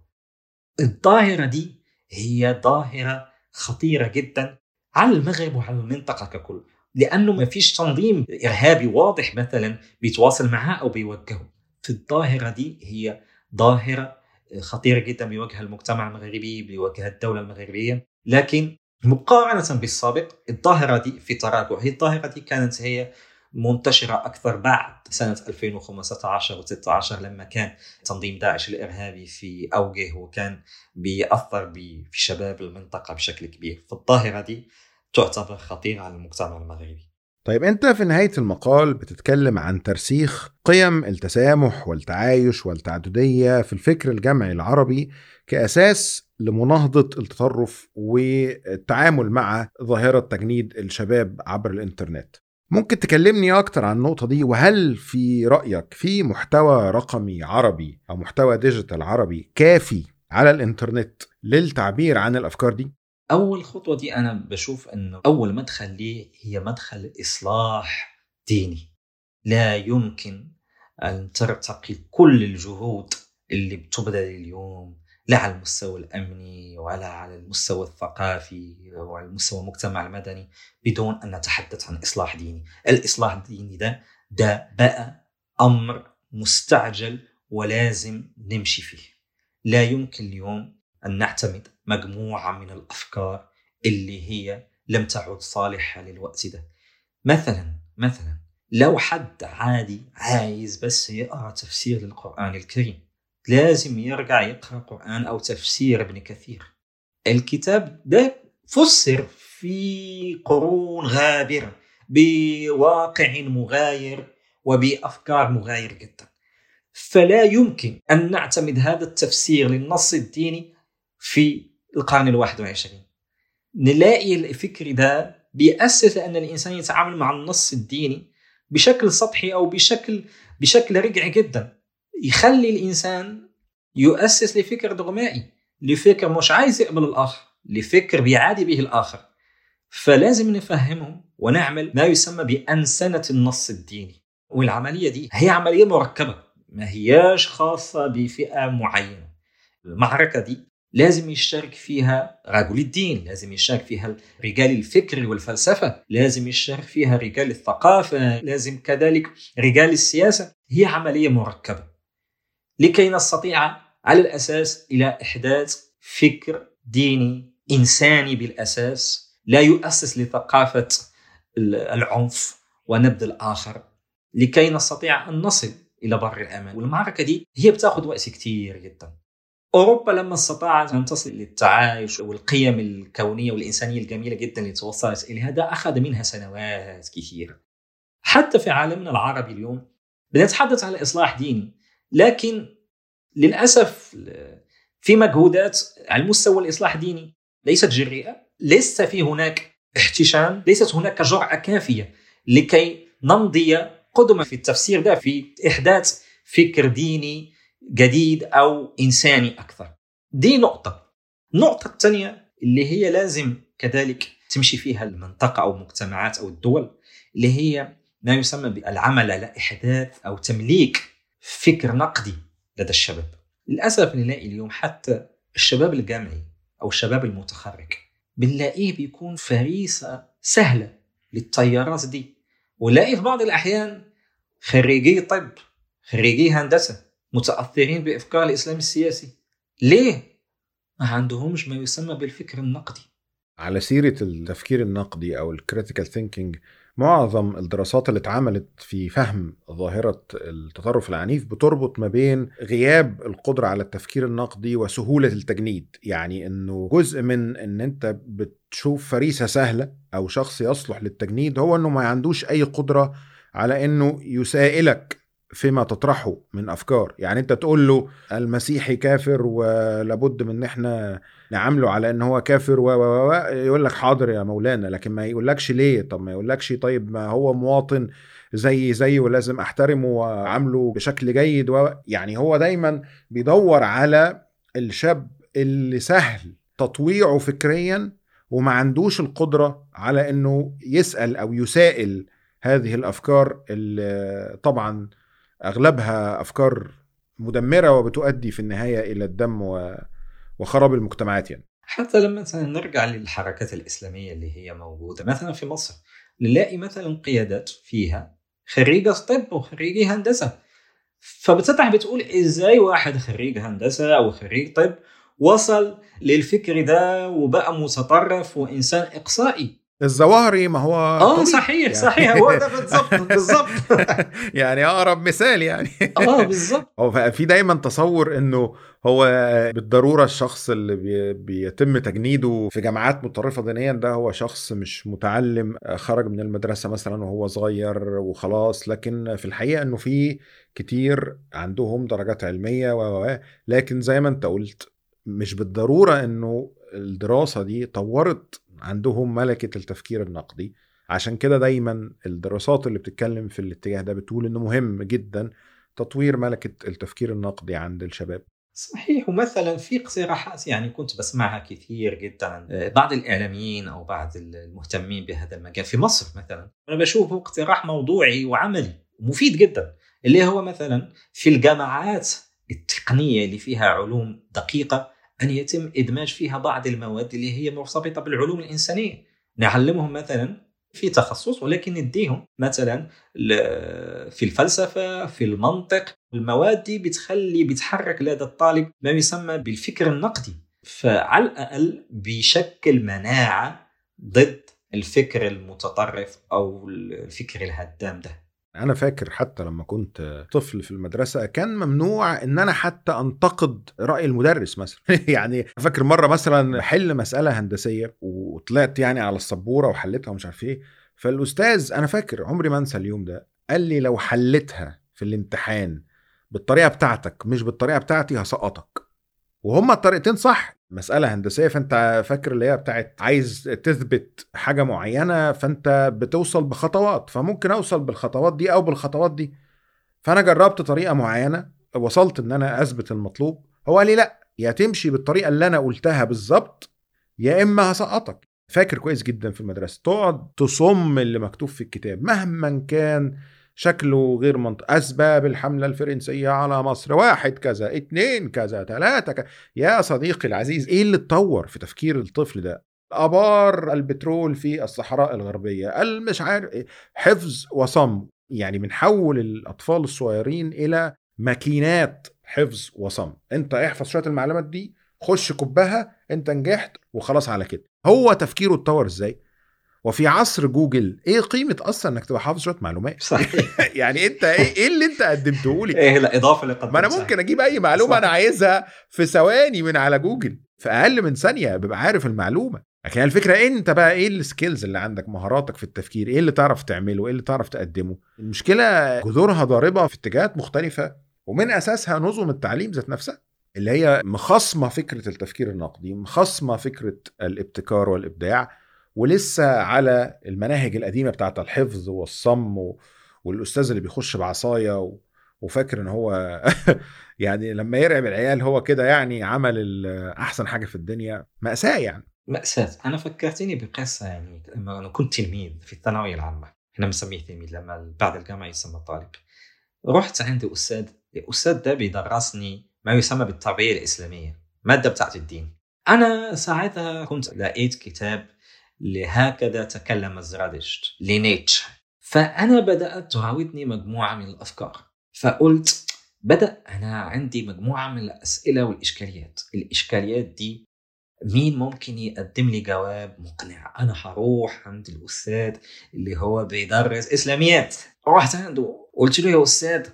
الظاهرة دي هي ظاهرة خطيرة جدا على المغرب وعلى المنطقة ككل لأنه ما فيش تنظيم إرهابي واضح مثلا بيتواصل معها أو بيوجهه. في الظاهرة دي هي ظاهرة خطيره جدا بيواجهها المجتمع المغربي بيواجهها الدولة المغربية. لكن مقارنة بالسابق الظاهرة دي في تراجع هي الظاهرة دي كانت هي منتشرة أكثر بعد سنة 2015 و16 لما كان تنظيم داعش الإرهابي في أوجه وكان بيأثر في شباب المنطقة بشكل كبير. فالظاهرة دي تعتبر خطيرة على المجتمع المغربي. طيب أنت في نهاية المقال بتتكلم عن ترسيخ قيم التسامح والتعايش والتعددية في الفكر الجمعي العربي كأساس لمناهضة التطرف والتعامل مع ظاهرة تجنيد الشباب عبر الإنترنت. ممكن تكلمني أكتر عن النقطة دي وهل في رأيك في محتوى رقمي عربي أو محتوى digital عربي كافي على الإنترنت للتعبير عن الأفكار دي؟ أول خطوة دي أنا بشوف انه أول مدخل ليه هي مدخل إصلاح ديني. لا يمكن أن ترتقي كل الجهود اللي بتبذل اليوم لا على المستوى الأمني ولا على المستوى الثقافي وعلى المستوى المجتمع المدني بدون أن نتحدث عن إصلاح ديني. الإصلاح الديني ده ده بقى أمر مستعجل ولازم نمشي فيه. لا يمكن اليوم أن نعتمد مجموعة من الأفكار اللي هي لم تعد صالحة للوقت ده. مثلا مثلا لو حد عادي عايز بس يقرأ تفسير للقرآن الكريم لازم يرجع يقرأ قرآن أو تفسير ابن كثير. الكتاب ده فسر في قرون غابرة بواقع مغاير وبأفكار مغاير جدا. فلا يمكن أن نعتمد هذا التفسير للنص الديني في القرن الواحد والعشرين. نلاقي الفكر ده بيأسس أن الإنسان يتعامل مع النص الديني بشكل سطحي أو بشكل بشكل رجعي جدا. يخلي الإنسان يؤسس لفكر دغمائي لفكر مش عايز يقبل الآخر لفكر بيعادي به الآخر. فلازم نفهمهم ونعمل ما يسمى بأنسنة النص الديني. والعملية دي هي عملية مركبة ما هياش خاصة بفئة معينة. المعركة دي لازم يشترك فيها رجل الدين لازم يشترك فيها رجال الفكر والفلسفة لازم يشترك فيها رجال الثقافة لازم كذلك رجال السياسة. هي عملية مركبة. لكي نستطيع على الأساس إلى إحداث فكر ديني إنساني بالأساس لا يؤسس لثقافة العنف ونبذ الآخر. لكي نستطيع أن نصل إلى بر الامان والمعركة دي هي بتاخذ وقت كتير جدا. أوروبا لما استطاعت أن تصل للتعايش والقيم الكونية والإنسانية الجميلة جدا اللي توصلت إليها. ده أخذ منها سنوات كثيرة. حتى في عالمنا العربي اليوم بنتحدث على إصلاح ديني لكن للأسف في مجهودات على المستوى الإصلاح الديني ليست جريئة. ليس في هناك احتشام ليست هناك جرأة كافية لكي نمضي قدما في التفسير ده في إحداث فكر ديني جديد أو إنساني أكثر. دي نقطة. النقطة الثانية اللي هي لازم كذلك تمشي فيها المنطقة أو المجتمعات أو الدول اللي هي ما يسمى بالعمل على إحداث أو تمليك فكر نقدي لدى الشباب. للأسف نلاقي اليوم حتى الشباب الجامعي أو الشباب المتخرج بنلاقيه بيكون فريسة سهلة للتيارات دي. ونلاقي في بعض الأحيان خريجي طب خريجي هندسة متأثرين بأفكار الإسلام السياسي. ليه؟ ما عندهمش ما يسمى بالفكر النقدي. على سيرة التفكير النقدي أو ال critical thinking معظم الدراسات اللي اتعملت في فهم ظاهرة التطرف العنيف بتربط ما بين غياب القدرة على التفكير النقدي وسهولة التجنيد. يعني إنه جزء من إن أنت بتشوف فريسة سهلة أو شخص يصلح للتجنيد هو إنه ما عندوش أي قدرة على إنه يسائلك فيما تطرحه من أفكار. يعني أنت تقول له المسيحي كافر ولابد من إن إحنا نعامله على إن هو كافر و يقول لك حاضر يا مولانا لكن ما يقولكش ليه؟ طب ما يقولكش طيب ما هو مواطن زي زي ولازم أحترمه وعامله بشكل جيد و يعني هو دايما بيدور على الشاب اللي سهل تطويعه فكريا وما عندوش القدرة على إنه يسأل أو يسائل هذه الأفكار اللي طبعا أغلبها أفكار مدمرة وبتؤدي في النهاية إلى الدم وخراب المجتمعات يعني. حتى لما مثلا نرجع للحركات الإسلامية اللي هي موجودة مثلا في مصر نلاقي مثلا قيادات فيها خريجه طب وخريجي هندسة فبتطلع بتقول إزاي واحد خريج هندسة أو خريج طب وصل للفكر ده وبقى متطرف وإنسان إقصائي الظواهري ما هو آه صحيح يعني. صحيح هو ده بالظبط بالظبط يعني أقرب مثال يعني. آه بالظبط هو في دايما تصور إنه هو بالضرورة الشخص اللي بي بيتم تجنيده في جامعات متطرفة دينيا ده هو شخص مش متعلم خرج من المدرسة مثلا وهو صغير وخلاص لكن في الحقيقة إنه في كتير عندهم درجات علمية و لكن زي ما أنت قلت مش بالضرورة إنه الدراسة دي طورت عندهم ملكة التفكير النقدي. عشان كده دايما الدراسات اللي بتتكلم في الاتجاه ده بتقول إنه مهم جدا تطوير ملكة التفكير النقدي عند الشباب. صحيح ومثلا في اقتراحات يعني كنت بسمعها كثير جدا عن بعض الإعلاميين أو بعض المهتمين بهذا المجال. في مصر مثلا أنا بشوفه اقتراح موضوعي وعملي ومفيد جدا اللي هو مثلا في الجامعات التقنية اللي فيها علوم دقيقة أن يتم إدماج فيها بعض المواد اللي هي مرتبطة بالعلوم الإنسانية. نعلمهم مثلا في تخصص ولكن نديهم مثلا في الفلسفة في المنطق المواد دي بتخلي بتحرك لدى الطالب ما يسمى بالفكر النقدي. فعلى الأقل بيشكل مناعة ضد الفكر المتطرف أو الفكر الهدام ده. أنا فاكر حتى لما كنت طفل في المدرسة كان ممنوع إن أنا حتى أنتقد رأي المدرس مثلا. يعني فاكر مرة مثلا حل مسألة هندسية وطلعت يعني على السبورة وحلتها ومش عارف إيه فالأستاذ أنا فاكر عمري ما أنسى اليوم ده قال لي لو حلتها في الامتحان بالطريقة بتاعتك مش بالطريقة بتاعتي هسقطك. وهما الطريقتين صح مسألة هندسية فأنت فاكر اللي هي بتاعت عايز تثبت حاجة معينة فأنت بتوصل بخطوات فممكن أوصل بالخطوات دي أو بالخطوات دي. فأنا جربت طريقة معينة وصلت إن أنا أثبت المطلوب. هو قال لي لأ يا تمشي بالطريقة اللي أنا قلتها بالظبط يا إما هسقطك. فاكر كويس جدا في المدرسة تقعد تصم اللي مكتوب في الكتاب مهما كان شكله غير منطقي أسباب الحملة الفرنسية على مصر. واحد كذا اتنين كذا تلاتة كذا يا صديقي العزيز إيه اللي اتطور في تفكير الطفل ده؟ أبار البترول في الصحراء الغربية المش عارف إيه؟ حفظ وصم. يعني بنحول الأطفال الصغيرين إلى ماكينات حفظ وصم. أنت احفظ شوية المعلومات دي خش كبها أنت نجحت وخلاص على كده. هو تفكيره اتطور إزاي؟ وفي عصر جوجل إيه قيمة أصلا إنك تبقى حافظ شوية معلومات؟ صحيح. يعني أنت إيه إيه اللي أنت قدمته لي؟ إيه الاضافه اللي قدمتها ما أنا ممكن أجيب أي معلومة صح. أنا عايزها في ثواني من على جوجل في أقل من ثانية ببقى عارف المعلومة. لكن الفكرة أنت بقى إيه ال skills اللي عندك مهاراتك في التفكير؟ إيه اللي تعرف تعمله؟ إيه اللي تعرف تقدمه؟ المشكلة جذورها ضاربة في اتجاهات مختلفة ومن أساسها نظم التعليم ذات نفسها اللي هي مخصمه فكرة التفكير النقدي مخصمه فكرة الابتكار والإبداع. ولسه على المناهج القديمة بتاعت الحفظ والصم و... والأستاذ اللي بيخش بعصاية و... وفاكر إن هو يعني لما يرعب العيال هو كده يعني عمل أحسن حاجة في الدنيا. مأساة يعني. مأساة. أنا فكرتني بقصة يعني لما أنا كنت تلميذ في الثانوية العامة. إحنا بنسميه تلميذ لما بعد الجامعة يسمى طالب. رحت عند أستاذ الأستاذ ده بيدرسني ما يسمى بالتربية الإسلامية مادة بتاعت الدين. أنا ساعتها كنت لقيت كتاب لهكذا تكلم زرادشت. لنيتشه فأنا بدأت تراودني مجموعة من الأفكار. فقلت بدأ أنا عندي مجموعة من الأسئلة والإشكاليات. الإشكاليات دي مين ممكن يقدم لي جواب مقنع؟ أنا هروح عند الأستاذ اللي هو بيدرس إسلاميات. رحت عنده قلت له يا أستاذ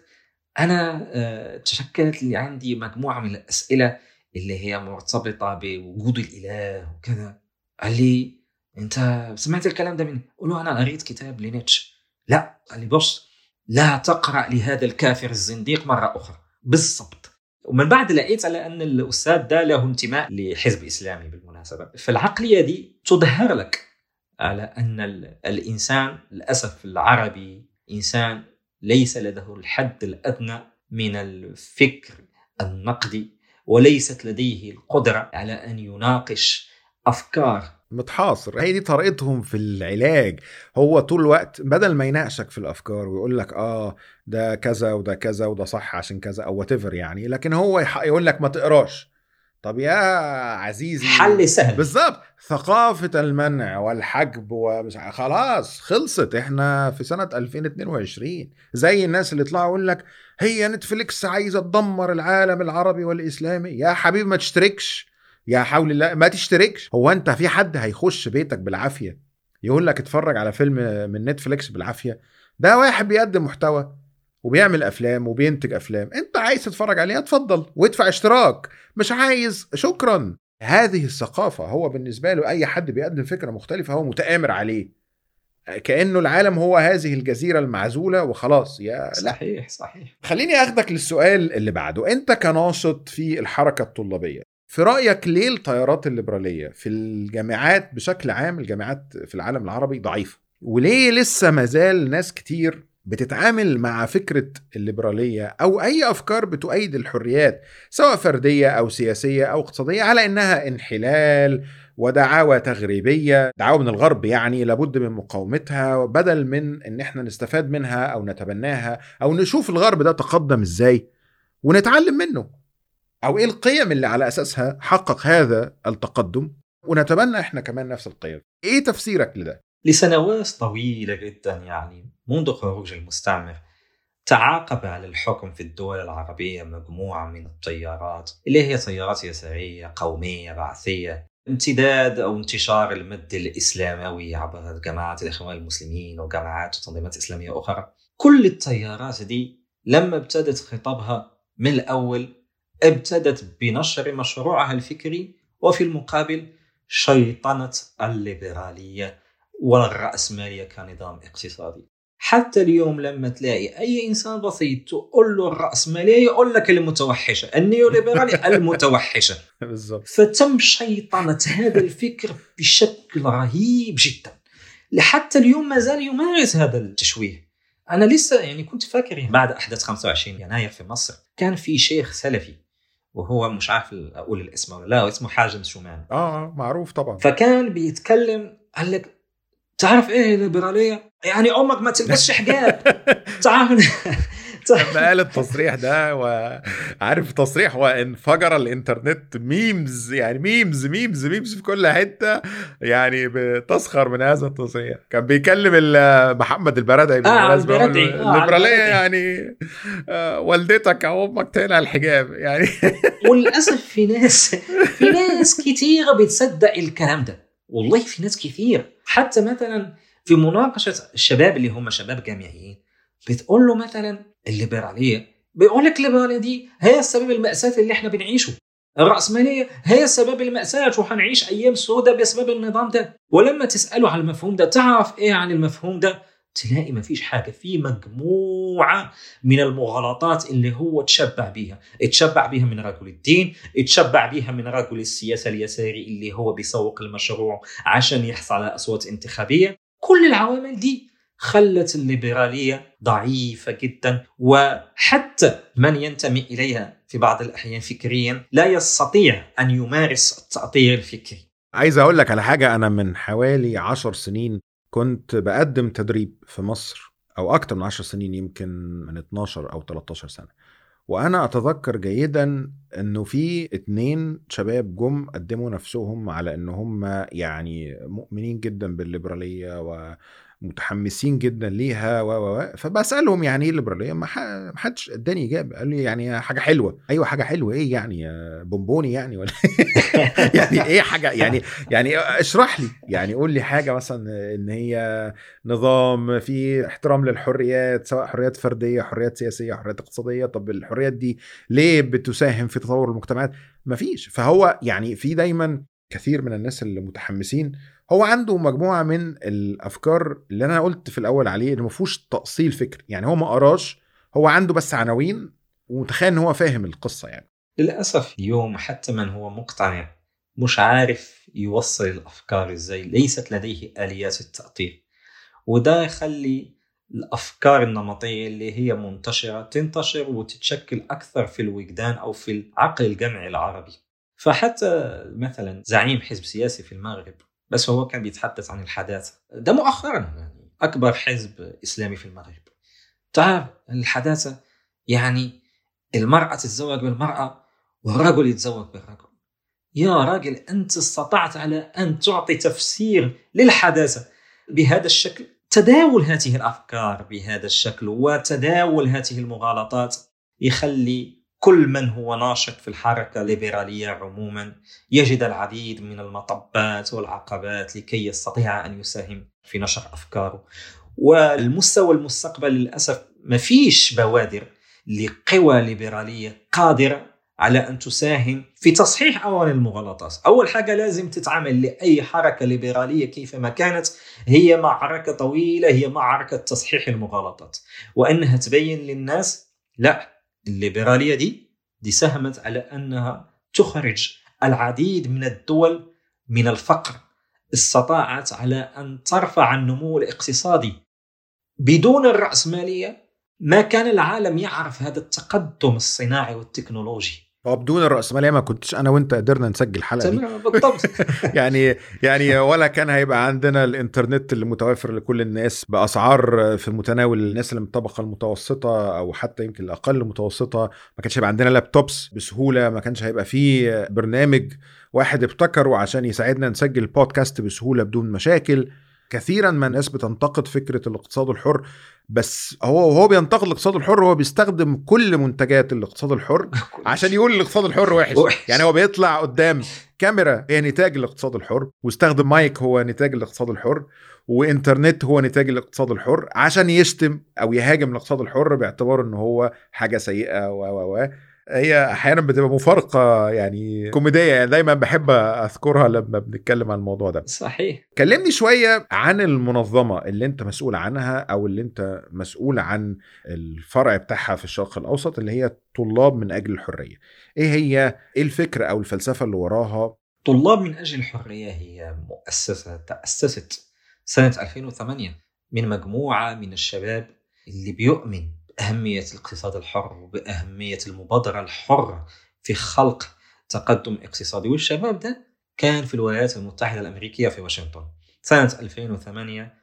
أنا آه، تشكلت لي عندي مجموعة من الأسئلة اللي هي مرتبطة بوجود الإله وكذا. قال لي انت سمعت الكلام ده مني؟ قلت له أنا قريت كتاب لنيتشه لا. قال لي بص لا تقرأ لهذا الكافر الزنديق مرة أخرى. بالضبط. ومن بعد لقيت على أن الأستاذ ده له انتماء لحزب إسلامي بالمناسبة. فالعقلية دي تظهر لك على أن ال- الإنسان للأسف العربي إنسان ليس لديه الحد الأدنى من الفكر النقدي وليست لديه القدرة على أن يناقش أفكار متحاصر. هي دي طريقتهم في العلاج. هو طول الوقت بدل ما يناقشك في الأفكار ويقول لك آه ده كذا وده كذا وده صح عشان كذا أو وات يعني لكن هو يقول لك ما تقراش. طب يا عزيزي. حل سهل. بالظبط ثقافة المنع والحجب ومش خلاص خلصت. إحنا في سنة 2022 زي الناس اللي يطلعوا يقول لك هي نتفليكس عايزة تدمر العالم العربي والإسلامي. يا حبيبي ما تشتركش. يا حول الله ما تشتركش. هو أنت في حد هيخش بيتك بالعافية؟ يقول لك اتفرج على فيلم من نتفليكس بالعافية. ده واحد بيقدم محتوى وبيعمل أفلام وبينتج أفلام. أنت عايز تتفرج عليها اتفضل وادفع اشتراك. مش عايز. شكرا. هذه الثقافة هو بالنسبة له أي حد بيقدم فكرة مختلفة هو متآمر عليه. كأنه العالم هو هذه الجزيرة المعزولة وخلاص. يا لا. صحيح صحيح. خليني أخدك للسؤال اللي بعده. أنت كناشط في الحركة الطلابية في رأيك ليه التيارات الليبرالية في الجامعات بشكل عام الجامعات في العالم العربي ضعيفة؟ وليه لسه مازال ناس كتير بتتعامل مع فكرة الليبرالية أو أي أفكار بتؤيد الحريات سواء فردية أو سياسية أو اقتصادية على إنها انحلال ودعاوى تغريبية؟ دعاوى من الغرب يعني لابد من مقاومتها بدل من إن إحنا نستفاد منها أو نتبناها أو نشوف الغرب ده تقدم إزاي ونتعلم منه. أو إيه القيم اللي على أساسها حقق هذا التقدم؟ ونتبنى إحنا كمان نفس القيم. إيه تفسيرك لده؟ لسنوات طويلة جدا يعني منذ خروج المستعمر تعاقب على الحكم في الدول العربية مجموعة من التيارات اللي هي تيارات يسارية قومية بعثية امتداد أو انتشار المد الإسلاموي عبر جماعات الإخوان المسلمين وجماعات وتنظيمات إسلامية أخرى كل التيارات دي لما ابتدت خطابها من الأول ابتدت بنشر مشروعها الفكري وفي المقابل شيطنة الليبرالية والرأسمالية كنظام اقتصادي حتى اليوم لما تلاقي أي إنسان بسيط تقول له الرأسمالية يقول لك المتوحشة، النيوليبرالي المتوحشة. بالظبط فتم شيطنة هذا الفكر بشكل رهيب جدا. لحتى اليوم ما زال يمارس هذا التشويه. أنا لسه يعني كنت فاكر بعد أحداث 25 يناير في مصر كان في شيخ سلفي وهو مش عارف أقول الاسم ولا لا اسمه حازم شومان. آه معروف طبعا. فكان بيتكلم قال لك تعرف إيه الليبراليه؟ يعني أمك ما تلبسش حجاب. تعرف؟ لما قال التصريح ده وعارف تصريح وانفجر الانترنت memes يعني memes memes memes في كل حتة يعني بتسخر من هذا التصريح كان بيكلم محمد البرادعي بالمناسبة له البرادعي. آه، الليبراليه البرادعي. يعني آه، والدتك أو أمك تقلع الحجاب يعني وللأسف في ناس في ناس كثيره بتصدق الكلام ده والله في ناس كثير حتى مثلا في مناقشة الشباب اللي هم شباب جامعيين بتقول له مثلا الليبرالية بيقول لك الليبرالية دي هي السبب المأساة اللي إحنا بنعيشه. الرأسمالية هي السبب المأساة وحنعيش أيام سوداء بسبب النظام ده. ولما تسأله على المفهوم ده تعرف إيه عن المفهوم ده؟ تلاقي ما فيش حاجة في مجموعة من المغالطات اللي هو تشبع بيها. اتشبع بيها من رجل الدين اتشبع بيها من رجل السياسة اليساري اللي هو بيسوق المشروع عشان يحصل على أصوات انتخابية. كل العوامل دي خلت الليبرالية ضعيفة جدا وحتى من ينتمي إليها في بعض الأحيان فكريا لا يستطيع أن يمارس التأطير الفكري. عايز أقول لك على حاجة أنا من حوالي عشر سنين كنت بقدم تدريب في مصر أو أكتر من عشر سنين يمكن من 12 أو 13 سنة. وأنا أتذكر جيدا إنه في اتنين شباب جم قدموا نفسهم على إن هم يعني مؤمنين جدا بالليبرالية ومتحمسين جدا ليها و و و فبسألهم يعني إيه الليبراليه ما ما حدش اداني إجابة قال لي يعني حاجة حلوة. أيوه حاجة حلوة. إيه يعني؟ يا بونبوني يعني ولا يعني إيه حاجة؟ يعني يعني اشرح لي. يعني قول لي حاجة مثلا إن هي نظام في احترام للحريات سواء حريات فردية حريات سياسية حريات اقتصادية. طب الحريات دي ليه بتساهم في تطور المجتمعات؟ مفيش فهو يعني في دايما كثير من الناس اللي متحمسين هو عنده مجموعة من الأفكار اللي أنا قلت في الأول عليه إنه ما فيهوش تأصيل فكر. يعني هو ما قراش هو عنده بس عناوين ومتخيل إن هو فاهم القصة يعني. للأسف اليوم حتى من هو مقتنع مش عارف يوصل الأفكار إزاي ليست لديه آليات التأطير وده يخلي الأفكار النمطية اللي هي منتشرة تنتشر وتتشكل أكثر في الوجدان أو في العقل الجمعي العربي. فحتى مثلا زعيم حزب سياسي في المغرب بس هو كان بيتحدث عن الحداثة. ده مؤخرا يعني أكبر حزب إسلامي في المغرب. تعرف الحداثة يعني المرأة تتزوج بالمرأة والرجل يتزوج بالرجل. يا راجل أنت استطعت على أن تعطي تفسير للحداثة بهذا الشكل؟ تداول هذه الأفكار بهذا الشكل وتداول هذه المغالطات يخلي كل من هو ناشط في الحركة الليبرالية عموما يجد العديد من المطبات والعقبات لكي يستطيع أن يساهم في نشر أفكاره. والمستوى المستقبل للأسف ما فيش بوادر لقوى ليبرالية قادرة على أن تساهم في تصحيح أوان المغالطات. أول حاجة لازم تتعامل لأي حركة ليبرالية كيفما كانت هي معركة طويلة هي معركة تصحيح المغالطات. وأنها تبين للناس لا الليبرالية دي دي ساهمت على أنها تخرج العديد من الدول من الفقر استطاعت على أن ترفع النمو الاقتصادي. بدون الرأسمالية ما كان العالم يعرف هذا التقدم الصناعي والتكنولوجي. هو بدون الرأسمالية ما كنتش أنا وأنت قدرنا نسجل الحلقة دي. بالضبط. يعني يعني ولا كان هيبقى عندنا الإنترنت اللي متوفر لكل الناس بأسعار في متناول الناس اللي من الطبقه المتوسطة أو حتى يمكن الأقل متوسطة. ما كانش هيبقى عندنا لابتوبس بسهولة ما كانش هيبقى فيه برنامج واحد ابتكره عشان يساعدنا نسجل بودكاست بسهولة بدون مشاكل. كثيرا ما الناس بتنتقد فكرة الاقتصاد الحر بس هو وهو بينتقد الاقتصاد الحر هو بيستخدم كل منتجات الاقتصاد الحر عشان يقول الاقتصاد الحر وحش. يعني هو بيطلع قدام كاميرا هي نتاج الاقتصاد الحر واستخدم مايك هو نتاج الاقتصاد الحر وإنترنت هو نتاج الاقتصاد الحر عشان يشتم أو يهاجم الاقتصاد الحر باعتبار إن هو حاجة سيئة و و و هي أحيانا بتبقى مفارقة يعني كوميدية يعني دايما بحب أذكرها لما بنتكلم عن الموضوع ده. صحيح. كلمني شوية عن المنظمة اللي أنت مسؤول عنها أو اللي أنت مسؤول عن الفرع بتاعها في الشرق الأوسط اللي هي طلاب من أجل الحرية. إيه هي؟ إيه الفكرة أو الفلسفة اللي وراها؟ طلاب من أجل الحرية هي مؤسسة تأسست سنة 2008 من مجموعة من الشباب اللي بيؤمن بأهمية الاقتصاد الحر وبأهمية المبادرة الحرة في خلق تقدم اقتصادي. والشباب ده كان في الولايات المتحدة الأمريكية في واشنطن. سنة 2008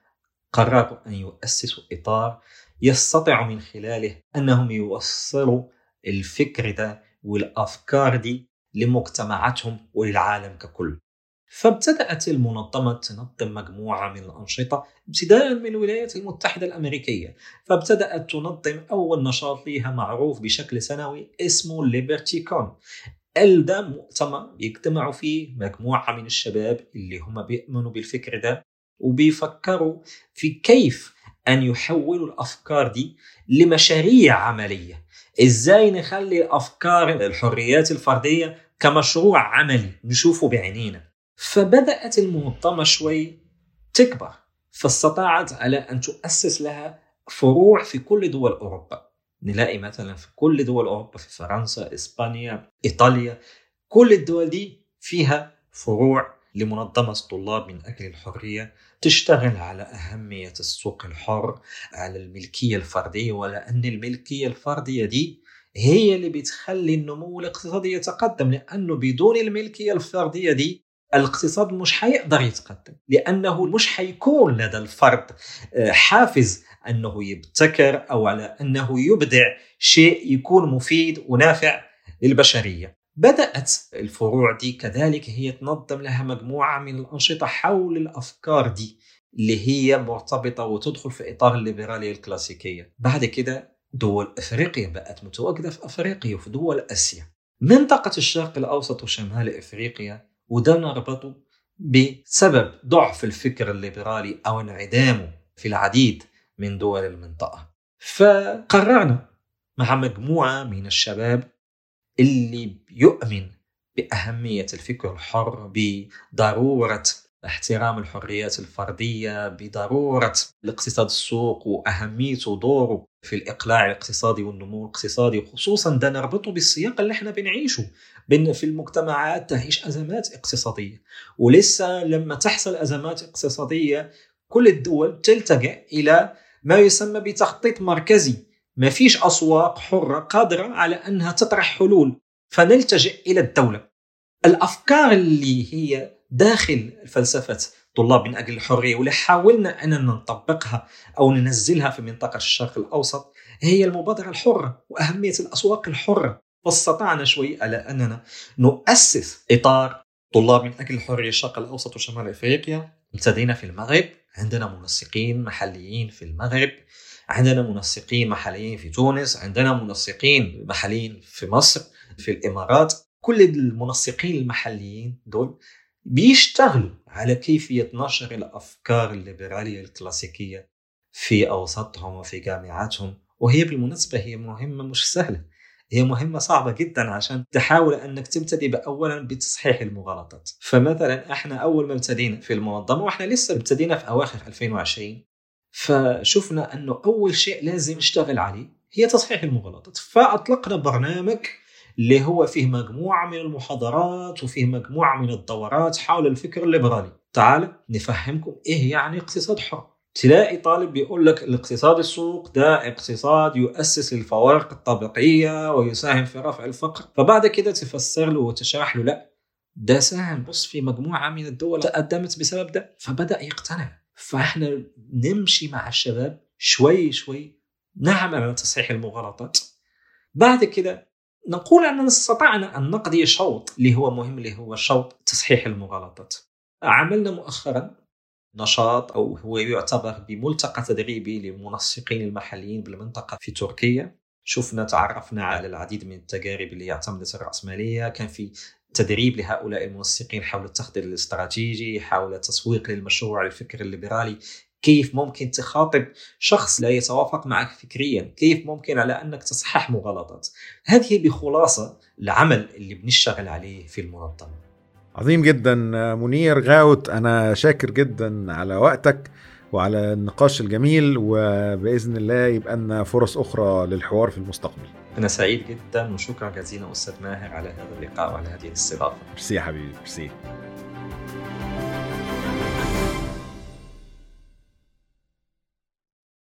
قرروا أن يؤسسوا إطار يستطيع من خلاله أنهم يوصلوا الفكر ده والأفكار دي لمجتمعاتهم وللعالم ككل. فابتدأت المنظمة تنظم مجموعة من الأنشطة ابتداء من الولايات المتحدة الأمريكية. فابتدأت تنظم أول نشاط ليها معروف بشكل سنوي اسمه ليبرتي كون ده مؤتمر يجتمعوا فيه مجموعة من الشباب اللي هم بيؤمنوا بالفكر ده وبيفكروا في كيف أن يحولوا الأفكار دي لمشاريع عملية. إزاي نخلي أفكار الحريات الفردية كمشروع عملي نشوفه بعينينا. فبدأت المنظمة شوي تكبر فاستطاعت على أن تؤسس لها فروع في كل دول أوروبا. نلاقي مثلا في كل دول أوروبا في فرنسا إسبانيا إيطاليا كل الدول دي فيها فروع لمنظمة طلاب من أجل الحرية تشتغل على أهمية السوق الحر على الملكية الفردية ولأن الملكية الفردية دي هي اللي بتخلي النمو الاقتصادي يتقدم لأنه بدون الملكية الفردية دي الاقتصاد مش حيقدر يتقدم لأنه مش حيكون لدى الفرد حافز أنه يبتكر أو على أنه يبدع شيء يكون مفيد ونافع للبشرية. بدأت الفروع دي كذلك هي تنظم لها مجموعة من الأنشطة حول الأفكار دي اللي هي مرتبطة وتدخل في إطار الليبرالية الكلاسيكية. بعد كده دول أفريقيا بقت متواجدة في أفريقيا وفي دول آسيا. منطقة الشرق الأوسط وشمال أفريقيا وده نربطه بسبب ضعف الفكر الليبرالي أو انعدامه في العديد من دول المنطقة. فقررنا مع مجموعة من الشباب اللي يؤمن بأهمية الفكر الحر بضرورة احترام الحريات الفردية بضرورة الاقتصاد السوق وأهميته ودوره في الإقلاع الاقتصادي والنمو الاقتصادي خصوصا ده نربطه بالسياق اللي إحنا بنعيشه بين في المجتمعات تعيش أزمات اقتصادية. ولسه لما تحصل أزمات اقتصادية كل الدول تلتجئ إلى ما يسمى بتخطيط مركزي. ما فيش أسواق حرة قادرة على أنها تطرح حلول. فنلتجئ إلى الدولة. الأفكار اللي هي داخل فلسفة طلاب من أجل الحرية واللي حاولنا أن نطبقها أو ننزلها في منطقة الشرق الأوسط هي المبادرة الحرة وأهمية الأسواق الحرة. واستطعنا شوي على أننا نؤسس إطار طلاب من أجل الحرية الشرق الأوسط وشمال أفريقيا. ابتدينا في المغرب. عندنا منسقين محليين في المغرب. عندنا منسقين محليين في تونس. عندنا منسقين محليين في مصر في الإمارات. كل المنسقين المحليين دول بيشتغلوا على كيفية نشر الأفكار الليبرالية الكلاسيكية في أوسطهم وفي جامعاتهم. وهي بالمناسبة هي مهمة مش سهلة. هي مهمة صعبة جدا عشان تحاول أنك تبتدي أولا بتصحيح المغالطات. فمثلا إحنا أول ما ابتدينا في المنظمة وإحنا لسه ابتدينا في أواخر 2020 فشفنا أنه أول شيء لازم نشتغل عليه هي تصحيح المغالطات. فأطلقنا برنامج اللي هو فيه مجموعة من المحاضرات وفيه مجموعة من الدورات حول الفكر الليبرالي. تعال نفهمكم إيه يعني اقتصاد حر. تلاقي طالب بيقول لك الاقتصاد السوق ده اقتصاد يؤسس للفوارق الطبقية ويساهم في رفع الفقر. فبعد كده تفسر له وتشرح له لا ده ساهم. بص في مجموعة من الدول تقدمت بسبب ده فبدأ يقتنع. فإحنا نمشي مع الشباب شوي شوي نعمل على تصحيح المغالطات. بعد كده نقول أننا استطعنا أن نقضي شوط اللي هو مهم اللي هو شوط تصحيح المغالطات. عملنا مؤخرا نشاط أو هو يعتبر بملتقى تدريبي للمنسقين المحليين بالمنطقة في تركيا. شفنا تعرفنا على العديد من التجارب اللي اعتمدت الرأسمالية. كان في تدريب لهؤلاء المنسقين حول التخطيط الاستراتيجي حول التسويق للمشروع الفكر الليبرالي. كيف ممكن تخاطب شخص لا يتوافق معك فكريا؟ كيف ممكن على أنك تصحح مغالطات؟ هذه بخلاصة العمل اللي بنشتغل عليه في المنظمة. عظيم جدا منير غاوت. أنا شاكر جدا على وقتك وعلى النقاش الجميل وبإذن الله يبقى لنا فرص أخرى للحوار في المستقبل. أنا سعيد جدا وشكرا جزيلا أستاذ ماهر على هذا اللقاء وعلى هذه الاستضافة. ميرسي يا حبيبي ميرسي